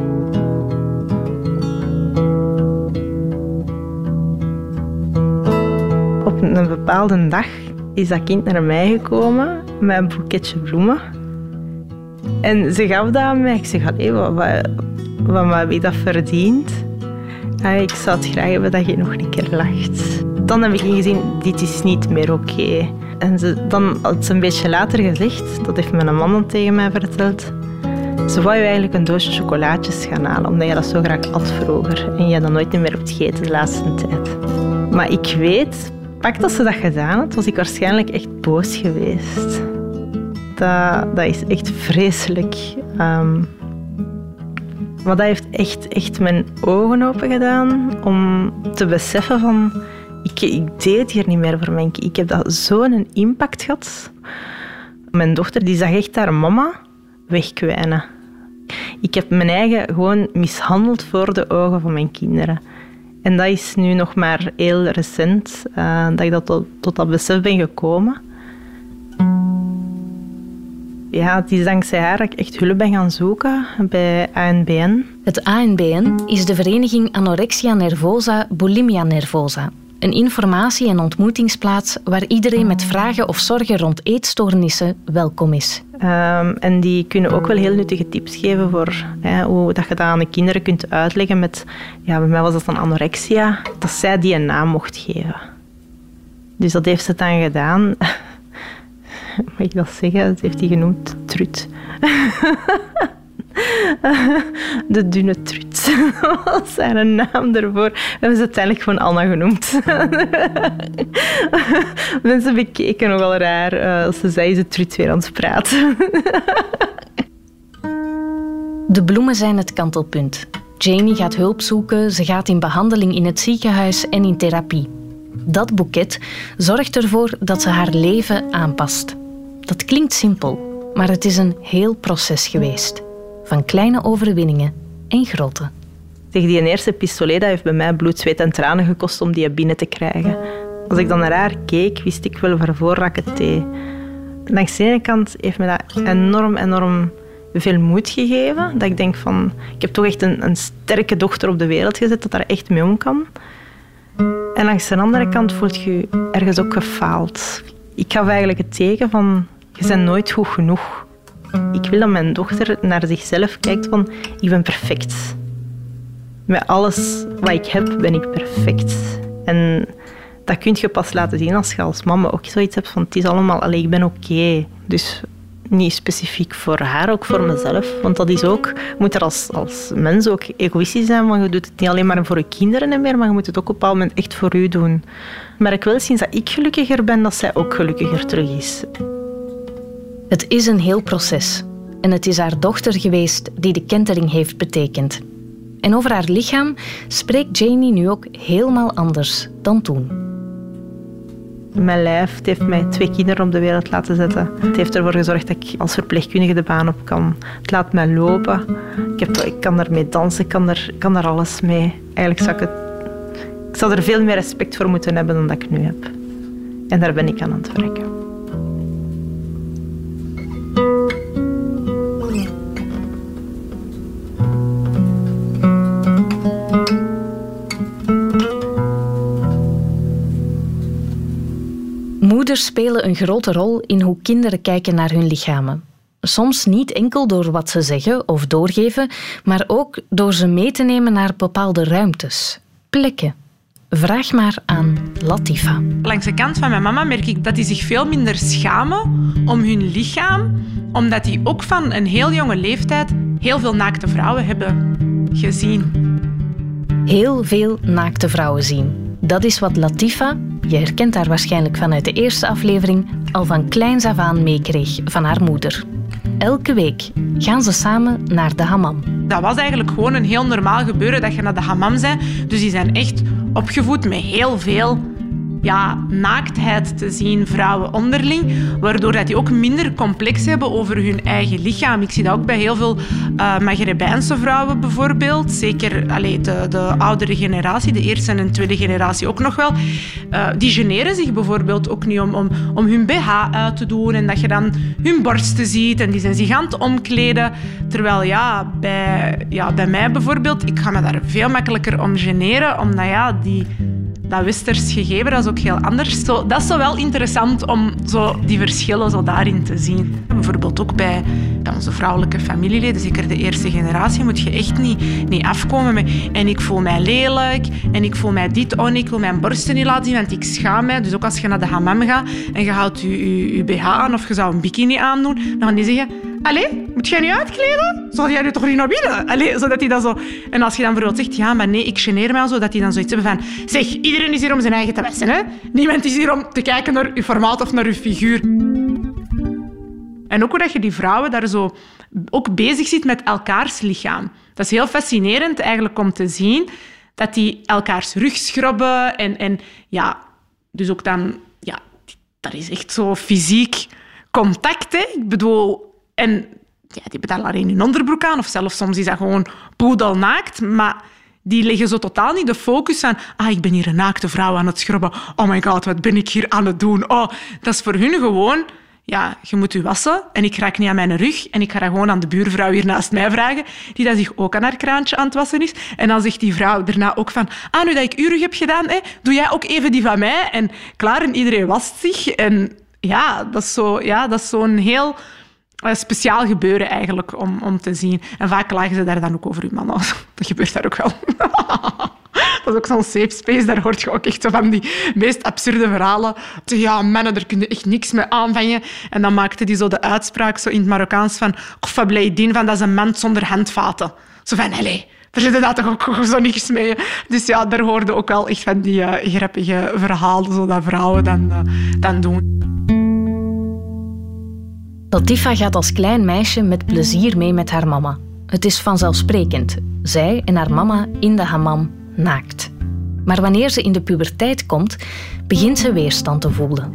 Op een bepaalde dag is dat kind naar mij gekomen met een boeketje bloemen. En ze gaf dat aan mij. Ik zeg, allee, wat, wat, wat heb je dat verdiend? ik zou het graag hebben dat je nog een keer lacht. Dan heb ik ingezien, dit is niet meer oké. En ze, dan had ze een beetje later gezegd, dat heeft mijn man dan tegen mij verteld, ze wou je eigenlijk een doosje chocolaatjes gaan halen, omdat je dat zo graag at vroeger. En je dat nooit meer hebt gegeten de laatste tijd. Maar ik weet, pak dat ze dat gedaan had, was ik waarschijnlijk echt boos geweest. Dat, dat is echt vreselijk. Um, maar dat heeft echt, echt mijn ogen open gedaan om te beseffen van... Ik, ik deed hier niet meer voor mij. Ik heb dat zo'n impact gehad. Mijn dochter die zag echt haar mama wegkwijnen. Ik heb mijn eigen gewoon mishandeld voor de ogen van mijn kinderen. En dat is nu nog maar heel recent uh, dat ik dat tot, tot, dat besef ben gekomen. Ja, het is dankzij haar dat ik echt hulp ben gaan zoeken bij ANBN. Het ANBN is de vereniging Anorexia Nervosa Bulimia Nervosa. Een informatie- en ontmoetingsplaats waar iedereen met vragen of zorgen rond eetstoornissen welkom is. Um, en die kunnen ook wel heel nuttige tips geven voor hè, hoe dat je dat aan de kinderen kunt uitleggen met, ja, bij mij was dat dan anorexia, dat zij die een naam mocht geven. Dus dat heeft ze dan gedaan. Mag ik dat zeggen? Ze heeft die genoemd Trut. De dunne trut. Wat is een naam ervoor? We hebben ze uiteindelijk gewoon Anna genoemd. Mensen bekeken nogal raar uh, als ze zei ze trut weer aan het praten. De bloemen zijn het kantelpunt. Janie gaat hulp zoeken, ze gaat in behandeling in het ziekenhuis en in therapie. Dat boeket zorgt ervoor dat ze haar leven aanpast. Dat klinkt simpel, maar het is een heel proces geweest van kleine overwinningen en grote. Zeg, die eerste pistolet dat heeft bij mij bloed, zweet en tranen gekost om die binnen te krijgen. Als ik dan naar haar keek, wist ik wel waarvoor ik het deed. Langs de ene kant heeft me dat enorm, enorm veel moed gegeven. Dat ik denk van, ik heb toch echt een, een sterke dochter op de wereld gezet dat daar echt mee om kan. En langs de andere kant voelt je ergens ook gefaald. Ik gaf eigenlijk het teken van, je bent nooit goed genoeg. Ik wil dat mijn dochter naar zichzelf kijkt van, ik ben perfect. Met alles wat ik heb, ben ik perfect. En dat kun je pas laten zien als je als mama ook zoiets hebt van, het is allemaal, alleen ik ben oké. Dus niet specifiek voor haar, ook voor mezelf. Want dat is ook, je moet er als, als mens ook egoïstisch zijn, want je doet het niet alleen maar voor je kinderen en meer, maar je moet het ook op een bepaald moment echt voor u doen. Maar ik wil sinds dat ik gelukkiger ben, dat zij ook gelukkiger terug is. Het is een heel proces. En het is haar dochter geweest die de kentering heeft betekend. En over haar lichaam spreekt Janie nu ook helemaal anders dan toen. Mijn lijf heeft mij twee kinderen op de wereld laten zetten. Het heeft ervoor gezorgd dat ik als verpleegkundige de baan op kan. Het laat mij lopen. Ik, heb, ik kan ermee dansen, ik kan er, kan er alles mee. Eigenlijk zou ik. Ik zou er veel meer respect voor moeten hebben dan dat ik nu heb. En daar ben ik aan het werken. Spelen een grote rol in hoe kinderen kijken naar hun lichamen. Soms niet enkel door wat ze zeggen of doorgeven, maar ook door ze mee te nemen naar bepaalde ruimtes, plekken. Vraag maar aan Latifa. Langs de kant van mijn mama merk ik dat die zich veel minder schamen om hun lichaam, omdat die ook van een heel jonge leeftijd heel veel naakte vrouwen hebben gezien. Heel veel naakte vrouwen zien. Dat is wat Latifa, je herkent haar waarschijnlijk vanuit de eerste aflevering, al van kleins af aan meekreeg van haar moeder. Elke week gaan ze samen naar de hammam. Dat was eigenlijk gewoon een heel normaal gebeuren dat je naar de hammam bent. Dus die zijn echt opgevoed met heel veel ja, naaktheid te zien, vrouwen onderling, waardoor dat die ook minder complex hebben over hun eigen lichaam. Ik zie dat ook bij heel veel uh, Maghrebijnse vrouwen bijvoorbeeld. Zeker allee, de, de oudere generatie, de eerste en tweede generatie ook nog wel. Uh, die generen zich bijvoorbeeld ook niet om, om, om hun BH uit te doen en dat je dan hun borsten ziet en die zijn zich aan het omkleden. Terwijl ja, bij, ja, bij mij bijvoorbeeld, ik ga me daar veel makkelijker om generen, omdat ja, die dat westers gegeven, dat is ook heel anders. Zo, dat is zo wel interessant om zo die verschillen zo daarin te zien. Bijvoorbeeld ook bij, onze vrouwelijke familieleden, zeker de eerste generatie, moet je echt niet, niet afkomen met en ik voel mij lelijk en ik voel mij dit, oh ik wil mijn borsten niet laten zien, want ik schaam mij. Dus ook als je naar de hammam gaat en je houdt je, je, BH aan of je zou een bikini aandoen, dan gaan die zeggen, allee, moet jij niet uitkleden? Zal jij nu toch niet naar zodat hij dat zo... En als je dan bijvoorbeeld zegt, ja, maar nee, ik geneer mij al zo, dat die dan zoiets hebben van, zeg, iedereen is hier om zijn eigen te wassen, hè? Niemand is hier om te kijken naar je formaat of naar je figuur. En ook hoe dat je die vrouwen daar zo ook bezig ziet met elkaars lichaam. Dat is heel fascinerend eigenlijk om te zien dat die elkaars rug schrobben en, en ja, dus ook dan, ja, dat is echt zo fysiek contact. Hè? Ik bedoel, en ja, die hebben alleen hun onderbroek aan, of zelfs soms is dat gewoon poedelnaakt, maar die leggen zo totaal niet de focus aan ah, ik ben hier een naakte vrouw aan het schrobben. Oh my god, wat ben ik hier aan het doen? Oh, dat is voor hun gewoon ja, je moet je wassen en ik raak niet aan mijn rug en ik ga dat gewoon aan de buurvrouw hier naast mij vragen, die dat zich ook aan haar kraantje aan het wassen is. En dan zegt die vrouw daarna ook van, ah, nu dat ik uw rug heb gedaan, doe jij ook even die van mij. En klaar, en iedereen wast zich. En ja, dat is zo'n ja, dat is zo'n heel speciaal gebeuren eigenlijk om, om te zien. En vaak lagen ze daar dan ook over hun mannen. Dat gebeurt daar ook wel. Dat is ook zo'n safe space. Daar hoort je ook echt van die meest absurde verhalen. Ja, mannen, daar kun je echt niks mee aanvangen. En dan maakte die zo de uitspraak zo in het Marokkaans van... Din, van dat is een man zonder handvaten. Zo van, hé, daar zit inderdaad toch ook zo niks mee. Dus ja, daar hoorde ook wel echt van die uh, grappige verhalen, zo dat vrouwen dan, uh, dan doen. Latifa gaat als klein meisje met plezier mee met haar mama. Het is vanzelfsprekend. Zij en haar mama in de hammam naakt. Maar wanneer ze in de puberteit komt, begint ze weerstand te voelen.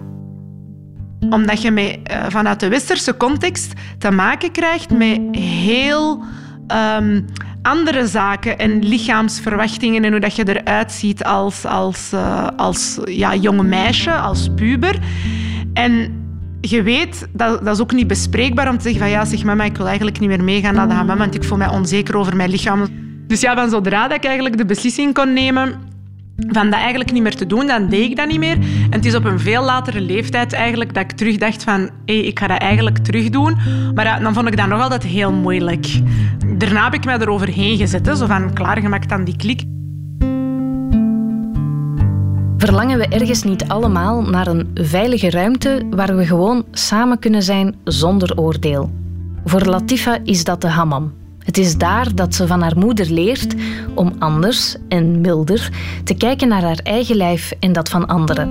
Omdat je met, uh, vanuit de westerse context te maken krijgt met heel um, andere zaken en lichaamsverwachtingen en hoe dat je eruit ziet als, als, uh, als ja, jonge meisje, als puber. En je weet, dat, dat is ook niet bespreekbaar om te zeggen van ja, zeg mama, ik wil eigenlijk niet meer meegaan naar de want ik voel mij onzeker over mijn lichaam. Dus ja, van zodra dat ik eigenlijk de beslissing kon nemen van dat eigenlijk niet meer te doen, dan deed ik dat niet meer. En het is op een veel latere leeftijd eigenlijk dat ik terug dacht van hey, ik ga dat eigenlijk terug doen. Maar dan vond ik dat nog altijd heel moeilijk. Daarna heb ik mij eroverheen gezet, hè, zo van klaargemaakt aan die klik. Verlangen we ergens niet allemaal naar een veilige ruimte waar we gewoon samen kunnen zijn zonder oordeel? Voor Latifa is dat de hammam. Het is daar dat ze van haar moeder leert om anders en milder te kijken naar haar eigen lijf en dat van anderen.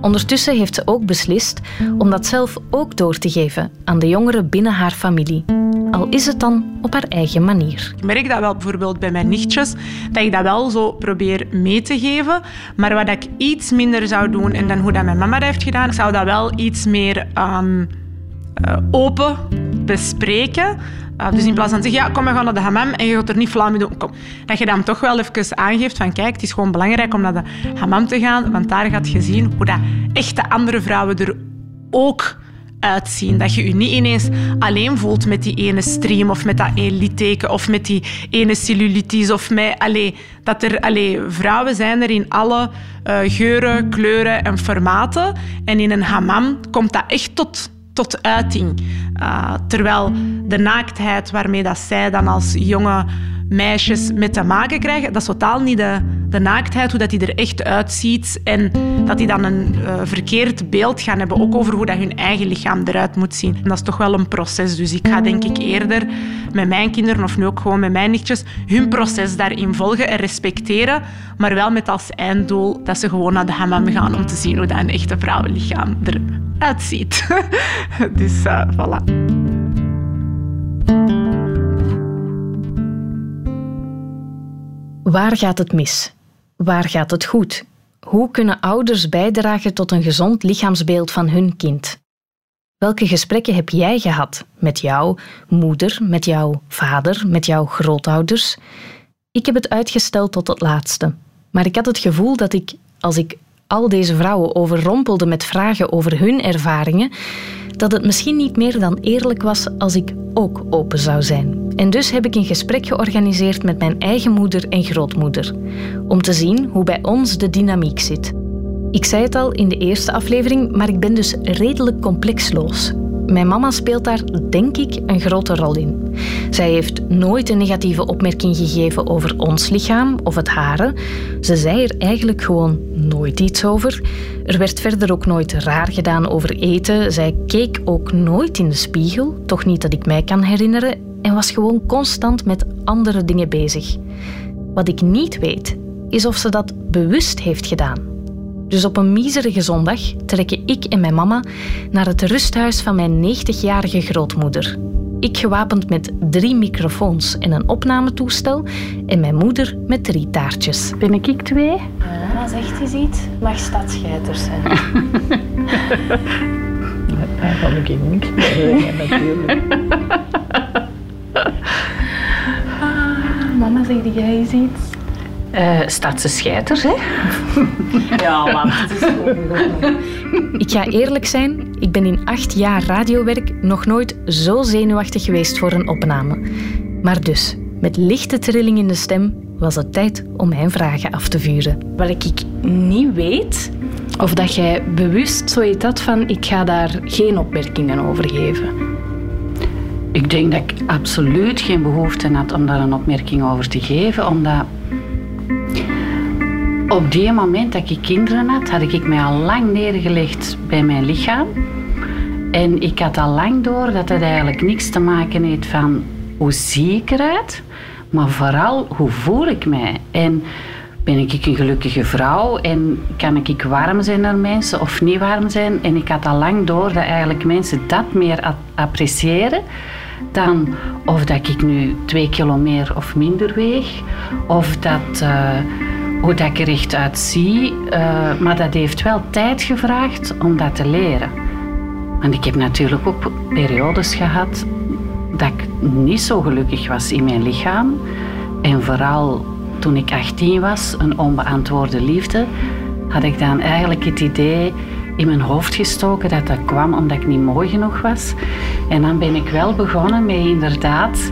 Ondertussen heeft ze ook beslist om dat zelf ook door te geven aan de jongeren binnen haar familie. Al is het dan op haar eigen manier. Ik merk dat wel bijvoorbeeld bij mijn nichtjes, dat ik dat wel zo probeer mee te geven. Maar wat ik iets minder zou doen, en dan hoe dat mijn mama dat heeft gedaan, zou dat wel iets meer um, uh, open bespreken. Uh, dus in plaats van te zeggen, ja, kom, we gaan naar de hammam en je gaat er niet flauw mee doen. Kom. Dat je dan toch wel even aangeeft van, kijk, het is gewoon belangrijk om naar de hammam te gaan, want daar gaat je zien hoe dat echte andere vrouwen er ook uitzien. Dat je je niet ineens alleen voelt met die ene stream of met dat ene litteken of met die ene cellulitis of met... Allee, dat er allee, vrouwen zijn er in alle uh, geuren, kleuren en formaten. En in een hammam komt dat echt tot tot uiting. Uh, terwijl de naaktheid waarmee dat zij dan als jonge meisjes met te maken krijgen, dat is totaal niet de, de naaktheid, hoe dat die er echt uitziet en dat die dan een uh, verkeerd beeld gaan hebben, ook over hoe dat hun eigen lichaam eruit moet zien. En dat is toch wel een proces, dus ik ga denk ik eerder met mijn kinderen, of nu ook gewoon met mijn nichtjes, hun proces daarin volgen en respecteren, maar wel met als einddoel dat ze gewoon naar de hammam gaan om te zien hoe dat een echte vrouwenlichaam eruit ziet. dus uh, voilà. Waar gaat het mis? Waar gaat het goed? Hoe kunnen ouders bijdragen tot een gezond lichaamsbeeld van hun kind? Welke gesprekken heb jij gehad met jouw moeder, met jouw vader, met jouw grootouders? Ik heb het uitgesteld tot het laatste, maar ik had het gevoel dat ik, als ik al deze vrouwen overrompelde met vragen over hun ervaringen, dat het misschien niet meer dan eerlijk was als ik ook open zou zijn. En dus heb ik een gesprek georganiseerd met mijn eigen moeder en grootmoeder, om te zien hoe bij ons de dynamiek zit. Ik zei het al in de eerste aflevering, maar ik ben dus redelijk complexloos. Mijn mama speelt daar, denk ik, een grote rol in. Zij heeft nooit een negatieve opmerking gegeven over ons lichaam of het hare. Ze zei er eigenlijk gewoon nooit iets over. Er werd verder ook nooit raar gedaan over eten. Zij keek ook nooit in de spiegel, toch niet dat ik mij kan herinneren, en was gewoon constant met andere dingen bezig. Wat ik niet weet, is of ze dat bewust heeft gedaan. Dus op een miserige zondag trekken ik en mijn mama naar het rusthuis van mijn 90-jarige grootmoeder. Ik gewapend met drie microfoons en een opnametoestel en mijn moeder met drie taartjes. Ben ik ik twee? Ja, zegt hij iets, mag stadscheiters zijn. Daar kan ik niks mee natuurlijk. Zegt jij iets? Uh, stadse scheiters, hè? ja, maar het is Ik ga eerlijk zijn, ik ben in acht jaar radiowerk nog nooit zo zenuwachtig geweest voor een opname. Maar dus, met lichte trilling in de stem, was het tijd om mijn vragen af te vuren. Wat ik niet weet, of dat jij bewust zoiets had van ik ga daar geen opmerkingen over geven. Ik denk dat ik absoluut geen behoefte had om daar een opmerking over te geven, omdat op die moment dat ik kinderen had, had ik mij al lang neergelegd bij mijn lichaam. En ik had al lang door dat het eigenlijk niks te maken heeft van hoe zie ik eruit, maar vooral hoe voel ik mij. En ben ik een gelukkige vrouw en kan ik warm zijn naar mensen of niet warm zijn? En ik had al lang door dat eigenlijk mensen dat meer appreciëren dan of dat ik nu twee kilo meer of minder weeg, of dat... Uh, hoe dat ik er echt uitzie. Uh, maar dat heeft wel tijd gevraagd om dat te leren. Want ik heb natuurlijk ook periodes gehad dat ik niet zo gelukkig was in mijn lichaam. En vooral toen ik 18 was, een onbeantwoorde liefde, had ik dan eigenlijk het idee in mijn hoofd gestoken dat dat kwam omdat ik niet mooi genoeg was. En dan ben ik wel begonnen met inderdaad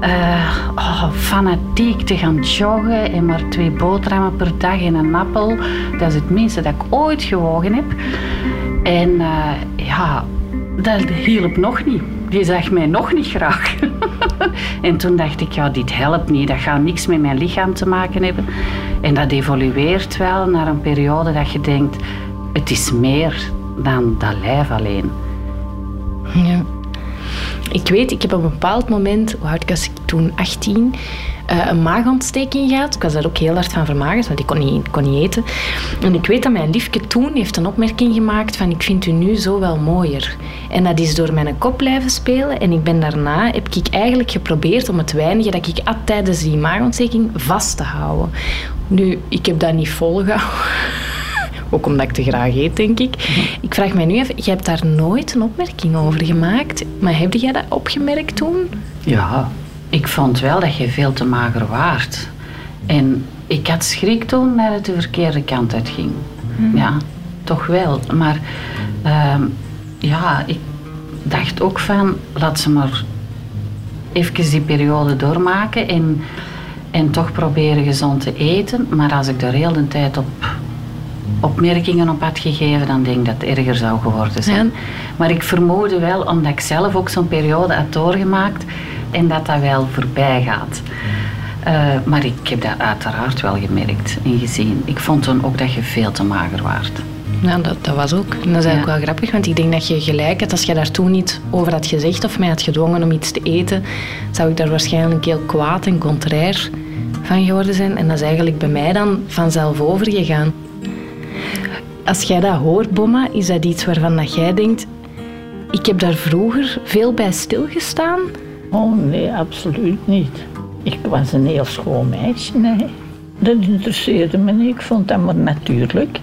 uh, oh, fanatiek te gaan joggen en maar twee boterhammen per dag en een appel. Dat is het minste dat ik ooit gewogen heb. En uh, ja, dat hielp nog niet. Die zag mij nog niet graag. en toen dacht ik, ja, dit helpt niet. Dat gaat niks met mijn lichaam te maken hebben. En dat evolueert wel naar een periode dat je denkt, het is meer dan dat lijf alleen. Ja. Ik weet, ik heb op een bepaald moment, hoe oud ik toen, 18, uh, een maagontsteking gehad. Ik was daar ook heel hard van vermagerd, want ik kon niet, kon niet eten. En ik weet dat mijn liefje toen heeft een opmerking gemaakt van ik vind u nu zo wel mooier. En dat is door mijn kop blijven spelen. En ik ben daarna, heb ik eigenlijk geprobeerd om het weinige dat ik at tijdens die maagontsteking vast te houden. Nu, ik heb dat niet volgehouden. Ook omdat ik te graag eet, denk ik. Ik vraag mij nu even, je hebt daar nooit een opmerking over gemaakt. Maar heb jij dat opgemerkt toen? Ja, ik vond wel dat je veel te mager waart. En ik had schrik toen dat het de verkeerde kant uit ging. Mhm. Ja, toch wel. Maar uh, ja, ik dacht ook van, laat ze maar even die periode doormaken en, en toch proberen gezond te eten. Maar als ik daar heel de tijd op opmerkingen op had gegeven, dan denk ik dat het erger zou geworden zijn. Maar ik vermoedde wel, omdat ik zelf ook zo'n periode had doorgemaakt en dat dat wel voorbij gaat. Uh, maar ik heb dat uiteraard wel gemerkt en gezien. Ik vond toen ook dat je veel te mager waart. Ja, dat, dat was ook. En dat is eigenlijk wel grappig, want ik denk dat je gelijk hebt. Als je daar toen niet over had gezegd of mij had gedwongen om iets te eten, zou ik daar waarschijnlijk heel kwaad en contrair van geworden zijn. En dat is eigenlijk bij mij dan vanzelf overgegaan. Als jij dat hoort, Bomma, is dat iets waarvan dat jij denkt... Ik heb daar vroeger veel bij stilgestaan? Oh nee, absoluut niet. Ik was een heel schoon meisje. Nee. Dat interesseerde me niet. Ik vond dat maar natuurlijk.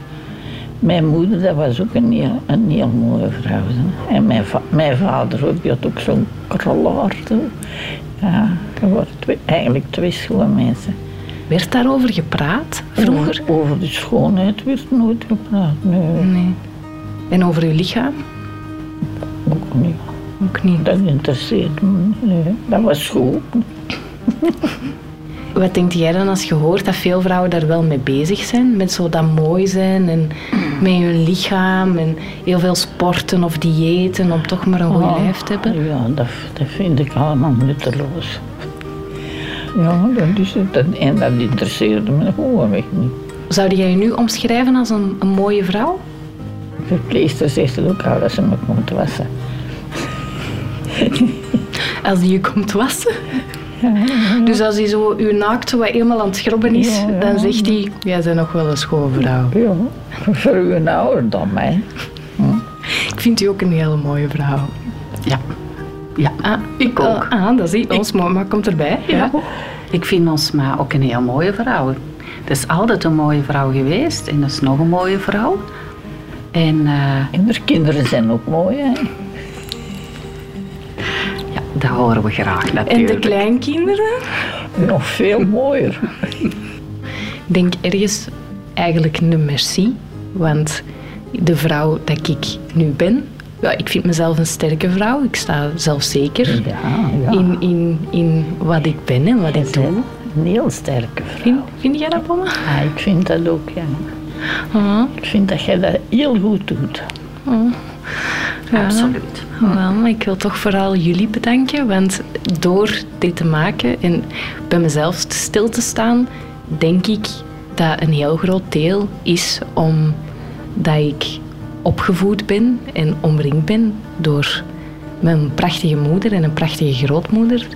Mijn moeder dat was ook een heel, een heel mooie vrouw. En mijn, mijn vader ook, had ook zo'n krollaar. Ja, dat waren eigenlijk twee mensen. Werd daarover gepraat vroeger? Over, de schoonheid werd nooit gepraat, nee. nee. En over uw lichaam? Ook niet. Ook niet? Dat interesseert me nee. Dat was goed. Wat denk jij dan als je hoort dat veel vrouwen daar wel mee bezig zijn? Met zo dat mooi zijn en met hun lichaam en heel veel sporten of diëten om toch maar een goed oh, lijf te hebben? Ja, dat, dat vind ik allemaal nutteloos. Ja, dat is het. En dat interesseerde me gewoon echt niet. Zou jij je nu omschrijven als een, een mooie vrouw? De verpleegster zegt het ook al dat ze me komt wassen. als die je komt wassen? Dus als hij zo uw naakt wat helemaal aan het schrobben is, dan zegt hij, jij bent nog wel een schone vrouw. Ja, voor u ouder dan mij. Hm. Ik vind u ook een hele mooie vrouw. Ja. Ah, ik ook. Ah, dat is ons mama komt erbij. Ja. Ik vind ons ma ook een heel mooie vrouw. Het is altijd een mooie vrouw geweest en dat is nog een mooie vrouw. En, uh, en de kinderen zijn ook mooi, hè? Ja, dat horen we graag natuurlijk. En de kleinkinderen? Nog veel mooier. Ik denk ergens eigenlijk een merci, want de vrouw dat ik nu ben, ja, ik vind mezelf een sterke vrouw. Ik sta zelfzeker ja, ja. In, in, in wat ik ben en wat ik doe. Een heel sterke vrouw. Vind, vind jij dat, mama? Ja, ik vind dat ook, ja. Uh-huh. Ik vind dat jij dat heel goed doet. Uh-huh. Ja. Absoluut. Wel, maar ik wil toch vooral jullie bedanken, want door dit te maken en bij mezelf stil te staan, denk ik dat een heel groot deel is om dat ik opgevoed ben en omringd ben door mijn prachtige moeder en een prachtige grootmoeder.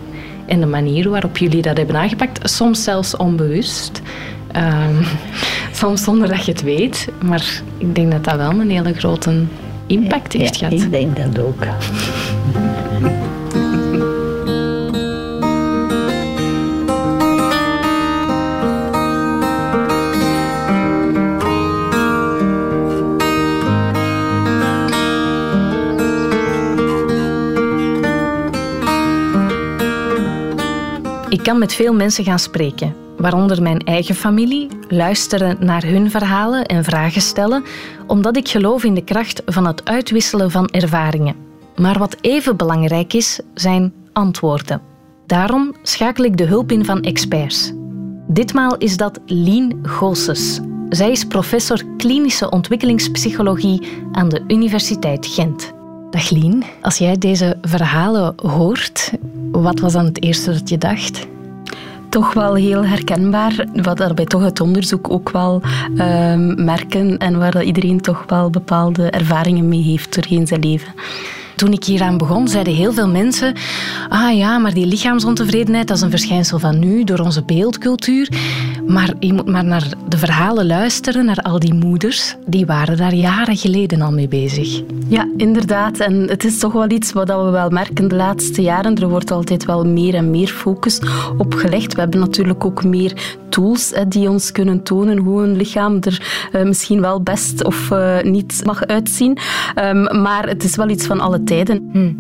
En de manier waarop jullie dat hebben aangepakt, soms zelfs onbewust. Um, soms zonder dat je het weet. Maar ik denk dat dat wel een hele grote impact heeft ja, gehad. Ik denk dat ook. Kan met veel mensen gaan spreken, waaronder mijn eigen familie, luisteren naar hun verhalen en vragen stellen, omdat ik geloof in de kracht van het uitwisselen van ervaringen. Maar wat even belangrijk is, zijn antwoorden. Daarom schakel ik de hulp in van experts. Ditmaal is dat Lien Goossens. Zij is professor klinische ontwikkelingspsychologie aan de Universiteit Gent. Dag Lien, als jij deze verhalen hoort, wat was dan het eerste dat je dacht? toch wel heel herkenbaar, wat bij toch het onderzoek ook wel ehm, merken en waar dat iedereen toch wel bepaalde ervaringen mee heeft doorheen zijn leven. Toen ik hieraan begon, zeiden heel veel mensen: Ah ja, maar die lichaamsontevredenheid dat is een verschijnsel van nu door onze beeldcultuur. Maar je moet maar naar de verhalen luisteren, naar al die moeders. Die waren daar jaren geleden al mee bezig. Ja, inderdaad. En het is toch wel iets wat we wel merken de laatste jaren. Er wordt altijd wel meer en meer focus op gelegd. We hebben natuurlijk ook meer tools die ons kunnen tonen hoe een lichaam er eh, misschien wel best of eh, niet mag uitzien. Ehm, maar het is wel iets van alle tijden. Hm.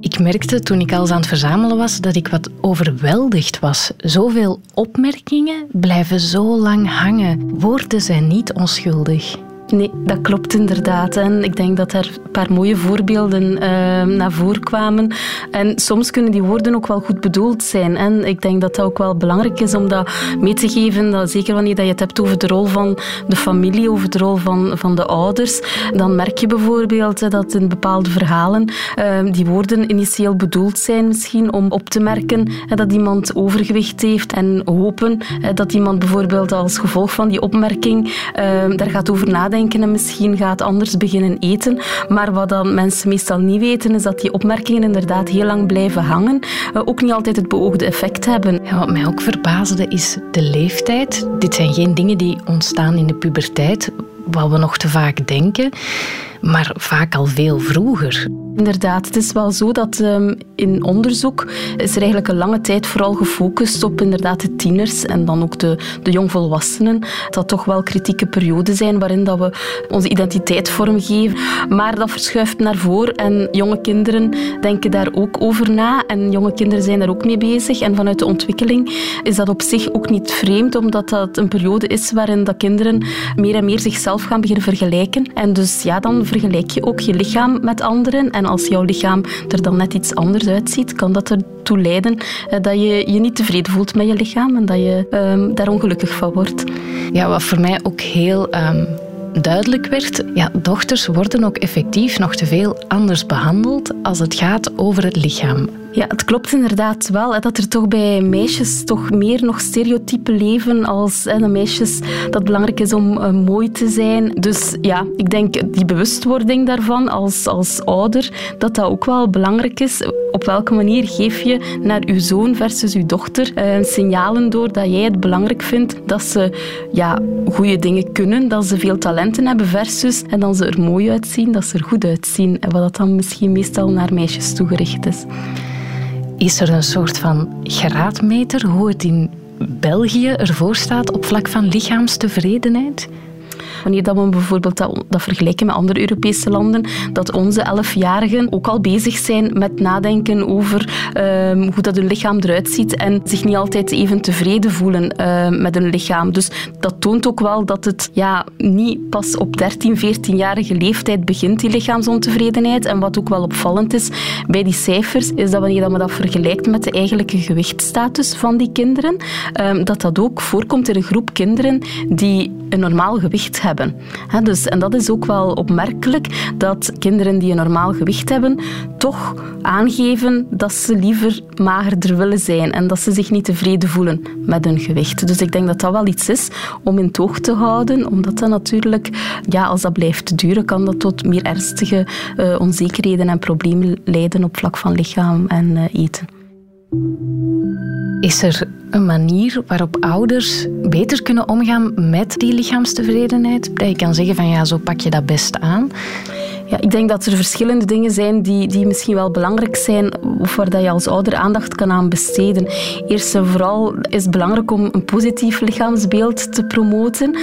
Ik merkte toen ik alles aan het verzamelen was dat ik wat overweldigd was. Zoveel opmerkingen blijven zo lang hangen. Woorden zijn niet onschuldig. Nee, dat klopt inderdaad. En ik denk dat er een paar mooie voorbeelden uh, naar voren kwamen. En soms kunnen die woorden ook wel goed bedoeld zijn. En ik denk dat dat ook wel belangrijk is om dat mee te geven. Dat zeker wanneer je het hebt over de rol van de familie, over de rol van, van de ouders, dan merk je bijvoorbeeld dat in bepaalde verhalen uh, die woorden initieel bedoeld zijn misschien om op te merken dat iemand overgewicht heeft en hopen dat iemand bijvoorbeeld als gevolg van die opmerking uh, daar gaat over nadenken en misschien gaat anders beginnen eten. Maar wat dan mensen meestal niet weten, is dat die opmerkingen inderdaad heel lang blijven hangen. Uh, ook niet altijd het beoogde effect hebben. Wat mij ook verbaasde is de leeftijd. Dit zijn geen dingen die ontstaan in de puberteit, wat we nog te vaak denken maar vaak al veel vroeger. Inderdaad, het is wel zo dat um, in onderzoek is er eigenlijk een lange tijd vooral gefocust op inderdaad de tieners en dan ook de, de jongvolwassenen. Dat toch wel kritieke perioden zijn waarin dat we onze identiteit vormgeven. Maar dat verschuift naar voren en jonge kinderen denken daar ook over na en jonge kinderen zijn daar ook mee bezig. En vanuit de ontwikkeling is dat op zich ook niet vreemd, omdat dat een periode is waarin dat kinderen meer en meer zichzelf gaan beginnen vergelijken. En dus ja, dan vergelijk je ook je lichaam met anderen. En als jouw lichaam er dan net iets anders uitziet, kan dat ertoe leiden eh, dat je je niet tevreden voelt met je lichaam en dat je um, daar ongelukkig van wordt. Ja, wat voor mij ook heel um, duidelijk werd, ja, dochters worden ook effectief nog te veel anders behandeld als het gaat over het lichaam. Ja, het klopt inderdaad wel dat er toch bij meisjes toch meer nog stereotypen leven als de meisjes dat belangrijk is om uh, mooi te zijn. Dus ja, ik denk die bewustwording daarvan als, als ouder, dat dat ook wel belangrijk is. Op welke manier geef je naar uw zoon versus uw dochter uh, signalen door dat jij het belangrijk vindt dat ze ja, goede dingen kunnen, dat ze veel talenten hebben versus en dan ze er mooi uitzien, dat ze er goed uitzien. En wat dat dan misschien meestal naar meisjes toegericht is. Is er een soort van graadmeter hoe het in België ervoor staat op vlak van lichaamstevredenheid? Wanneer dat we bijvoorbeeld dat, dat vergelijken met andere Europese landen, dat onze elfjarigen ook al bezig zijn met nadenken over um, hoe dat hun lichaam eruit ziet en zich niet altijd even tevreden voelen uh, met hun lichaam. Dus dat toont ook wel dat het ja, niet pas op 13, 14-jarige leeftijd begint, die lichaamsontevredenheid. En wat ook wel opvallend is bij die cijfers, is dat wanneer dat we dat vergelijkt met de eigenlijke gewichtstatus van die kinderen, um, dat dat ook voorkomt in een groep kinderen die een normaal gewicht hebben. Dus, en dat is ook wel opmerkelijk dat kinderen die een normaal gewicht hebben toch aangeven dat ze liever magerder willen zijn en dat ze zich niet tevreden voelen met hun gewicht. Dus ik denk dat dat wel iets is om in toog te houden, omdat dat natuurlijk, ja, als dat blijft duren, kan dat tot meer ernstige uh, onzekerheden en problemen leiden op vlak van lichaam en uh, eten. Is er een manier waarop ouders beter kunnen omgaan met die lichaamstevredenheid? Dat je kan zeggen van ja, zo pak je dat best aan. Ja, ik denk dat er verschillende dingen zijn die, die misschien wel belangrijk zijn of waar je als ouder aandacht kan aan besteden. Eerst en vooral is het belangrijk om een positief lichaamsbeeld te promoten.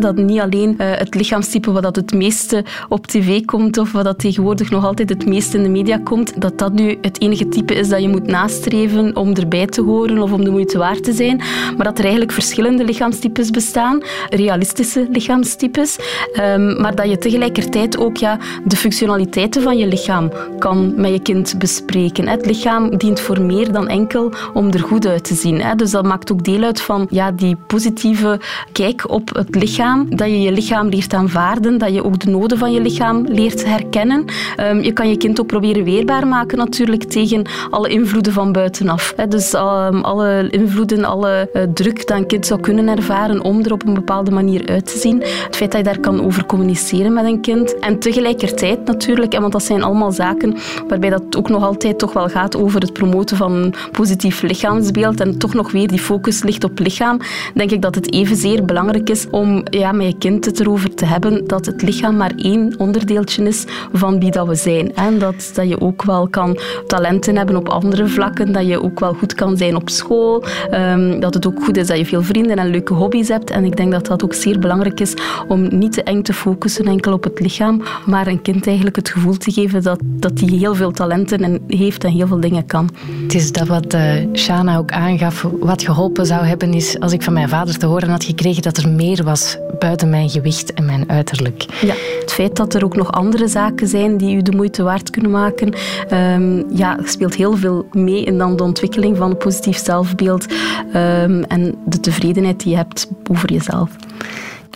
dat niet alleen eh, het lichaamstype wat dat het meeste op tv komt of wat dat tegenwoordig nog altijd het meeste in de media komt, dat dat nu het enige type is dat je moet nastreven om erbij te horen of om de moeite waard te zijn. Maar dat er eigenlijk verschillende lichaamstypes bestaan, realistische lichaamstypes, ehm, maar dat je tegelijkertijd ook ja, de functionaliteiten van je lichaam kan met je kind bespreken. Het lichaam dient voor meer dan enkel om er goed uit te zien. Dus dat maakt ook deel uit van ja, die positieve kijk op het lichaam. Dat je je lichaam leert aanvaarden, dat je ook de noden van je lichaam leert herkennen. Ehm, je kan je kind ook proberen weerbaar maken natuurlijk tegen alle invloeden van buitenaf. Dus ehm, alle invloeden, alle eh, druk dat een kind zou kunnen ervaren om er op een bepaalde manier uit te zien. Het feit dat je daar kan over communiceren met een kind. En tegelijkertijd natuurlijk, want dat zijn allemaal zaken waarbij dat ook nog altijd toch wel gaat over het promoten van een positief lichaamsbeeld en toch nog weer die focus ligt op lichaam, denk ik dat het evenzeer belangrijk is om ja, met je kind het erover te hebben dat het lichaam maar één onderdeeltje is van wie dat we zijn. En dat, dat je ook wel kan talenten hebben op andere vlakken, dat je ook wel goed kan zijn op school, ehm, dat het ook goed is dat je veel vrienden en leuke hobby's hebt. En ik denk dat dat ook zeer belangrijk is om niet te eng te focussen enkel op het lichaam, maar een kind eigenlijk het gevoel te geven dat, dat hij heel veel talenten en heeft en heel veel dingen kan. Het is dat wat uh, Shana ook aangaf. Wat geholpen zou hebben is als ik van mijn vader te horen had gekregen dat er meer was buiten mijn gewicht en mijn uiterlijk. Ja, het feit dat er ook nog andere zaken zijn die u de moeite waard kunnen maken, um, ja, speelt heel veel mee in dan de ontwikkeling van een positief zelfbeeld um, en de tevredenheid die je hebt over jezelf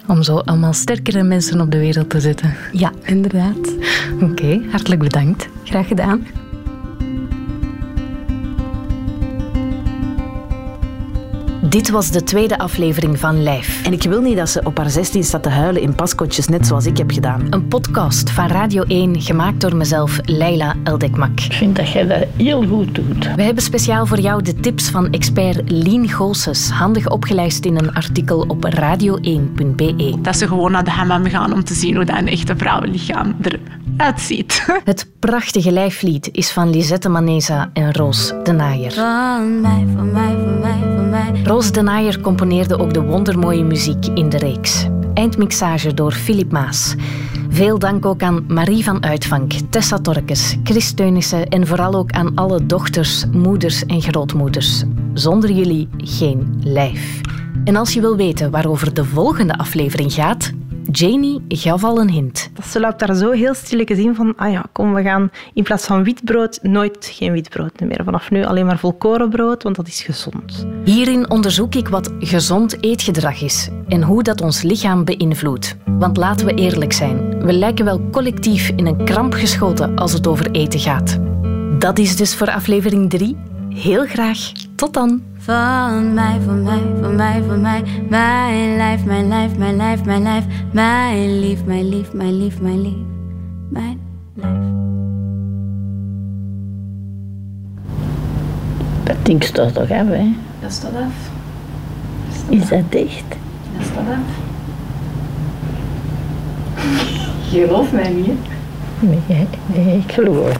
om zo allemaal sterkere mensen op de wereld te zetten. Ja, inderdaad. Oké, hartelijk bedankt. Graag gedaan. Dit was de tweede aflevering van Lijf. En ik wil niet dat ze op haar 16 staat te huilen in paskotjes, net zoals ik heb gedaan. Een podcast van Radio 1, gemaakt door mezelf, Leila Eldekmak. Ik vind dat jij dat heel goed doet. We hebben speciaal voor jou de tips van expert Lien Goossens, handig opgelijst in een artikel op radio1.be. Dat ze gewoon naar de hammam gaan om te zien hoe dat een echte vrouwenlichaam eruit Het prachtige lijflied is van Lisette Manesa en Roos de Naaier. Van mij, van mij, van mij, van mij. Roos de Naaier componeerde ook de wondermooie muziek in de reeks. Eindmixage door Filip Maas. Veel dank ook aan Marie van Uitvank, Tessa Torkes, Chris Teunissen en vooral ook aan alle dochters, moeders en grootmoeders. Zonder jullie geen lijf. En als je wil weten waarover de volgende aflevering gaat, Janie gaf al een hint. Ze loopt daar zo heel stilletjes in van, ah ja, kom, we gaan in plaats van witbrood nooit geen witbrood meer. Vanaf nu alleen maar volkorenbrood, want dat is gezond. Hierin onderzoek ik wat gezond eetgedrag is en hoe dat ons lichaam beïnvloedt. Want laten we eerlijk zijn, we lijken wel collectief in een kramp geschoten als het over eten gaat. Dat is dus voor aflevering 3. Heel graag. Tot dan. Van mij, van mij, van mij, van mij. Mijn lijf, mijn lijf, mijn lijf, mijn lijf. Mijn lief, mijn lief, mijn lief, mijn lief. Mijn lijf. Dat ding staat toch af, hè? Dat staat af. Is dat dicht? Dat staat af. Je gelooft mij niet, hè? Nee, nee, ik geloof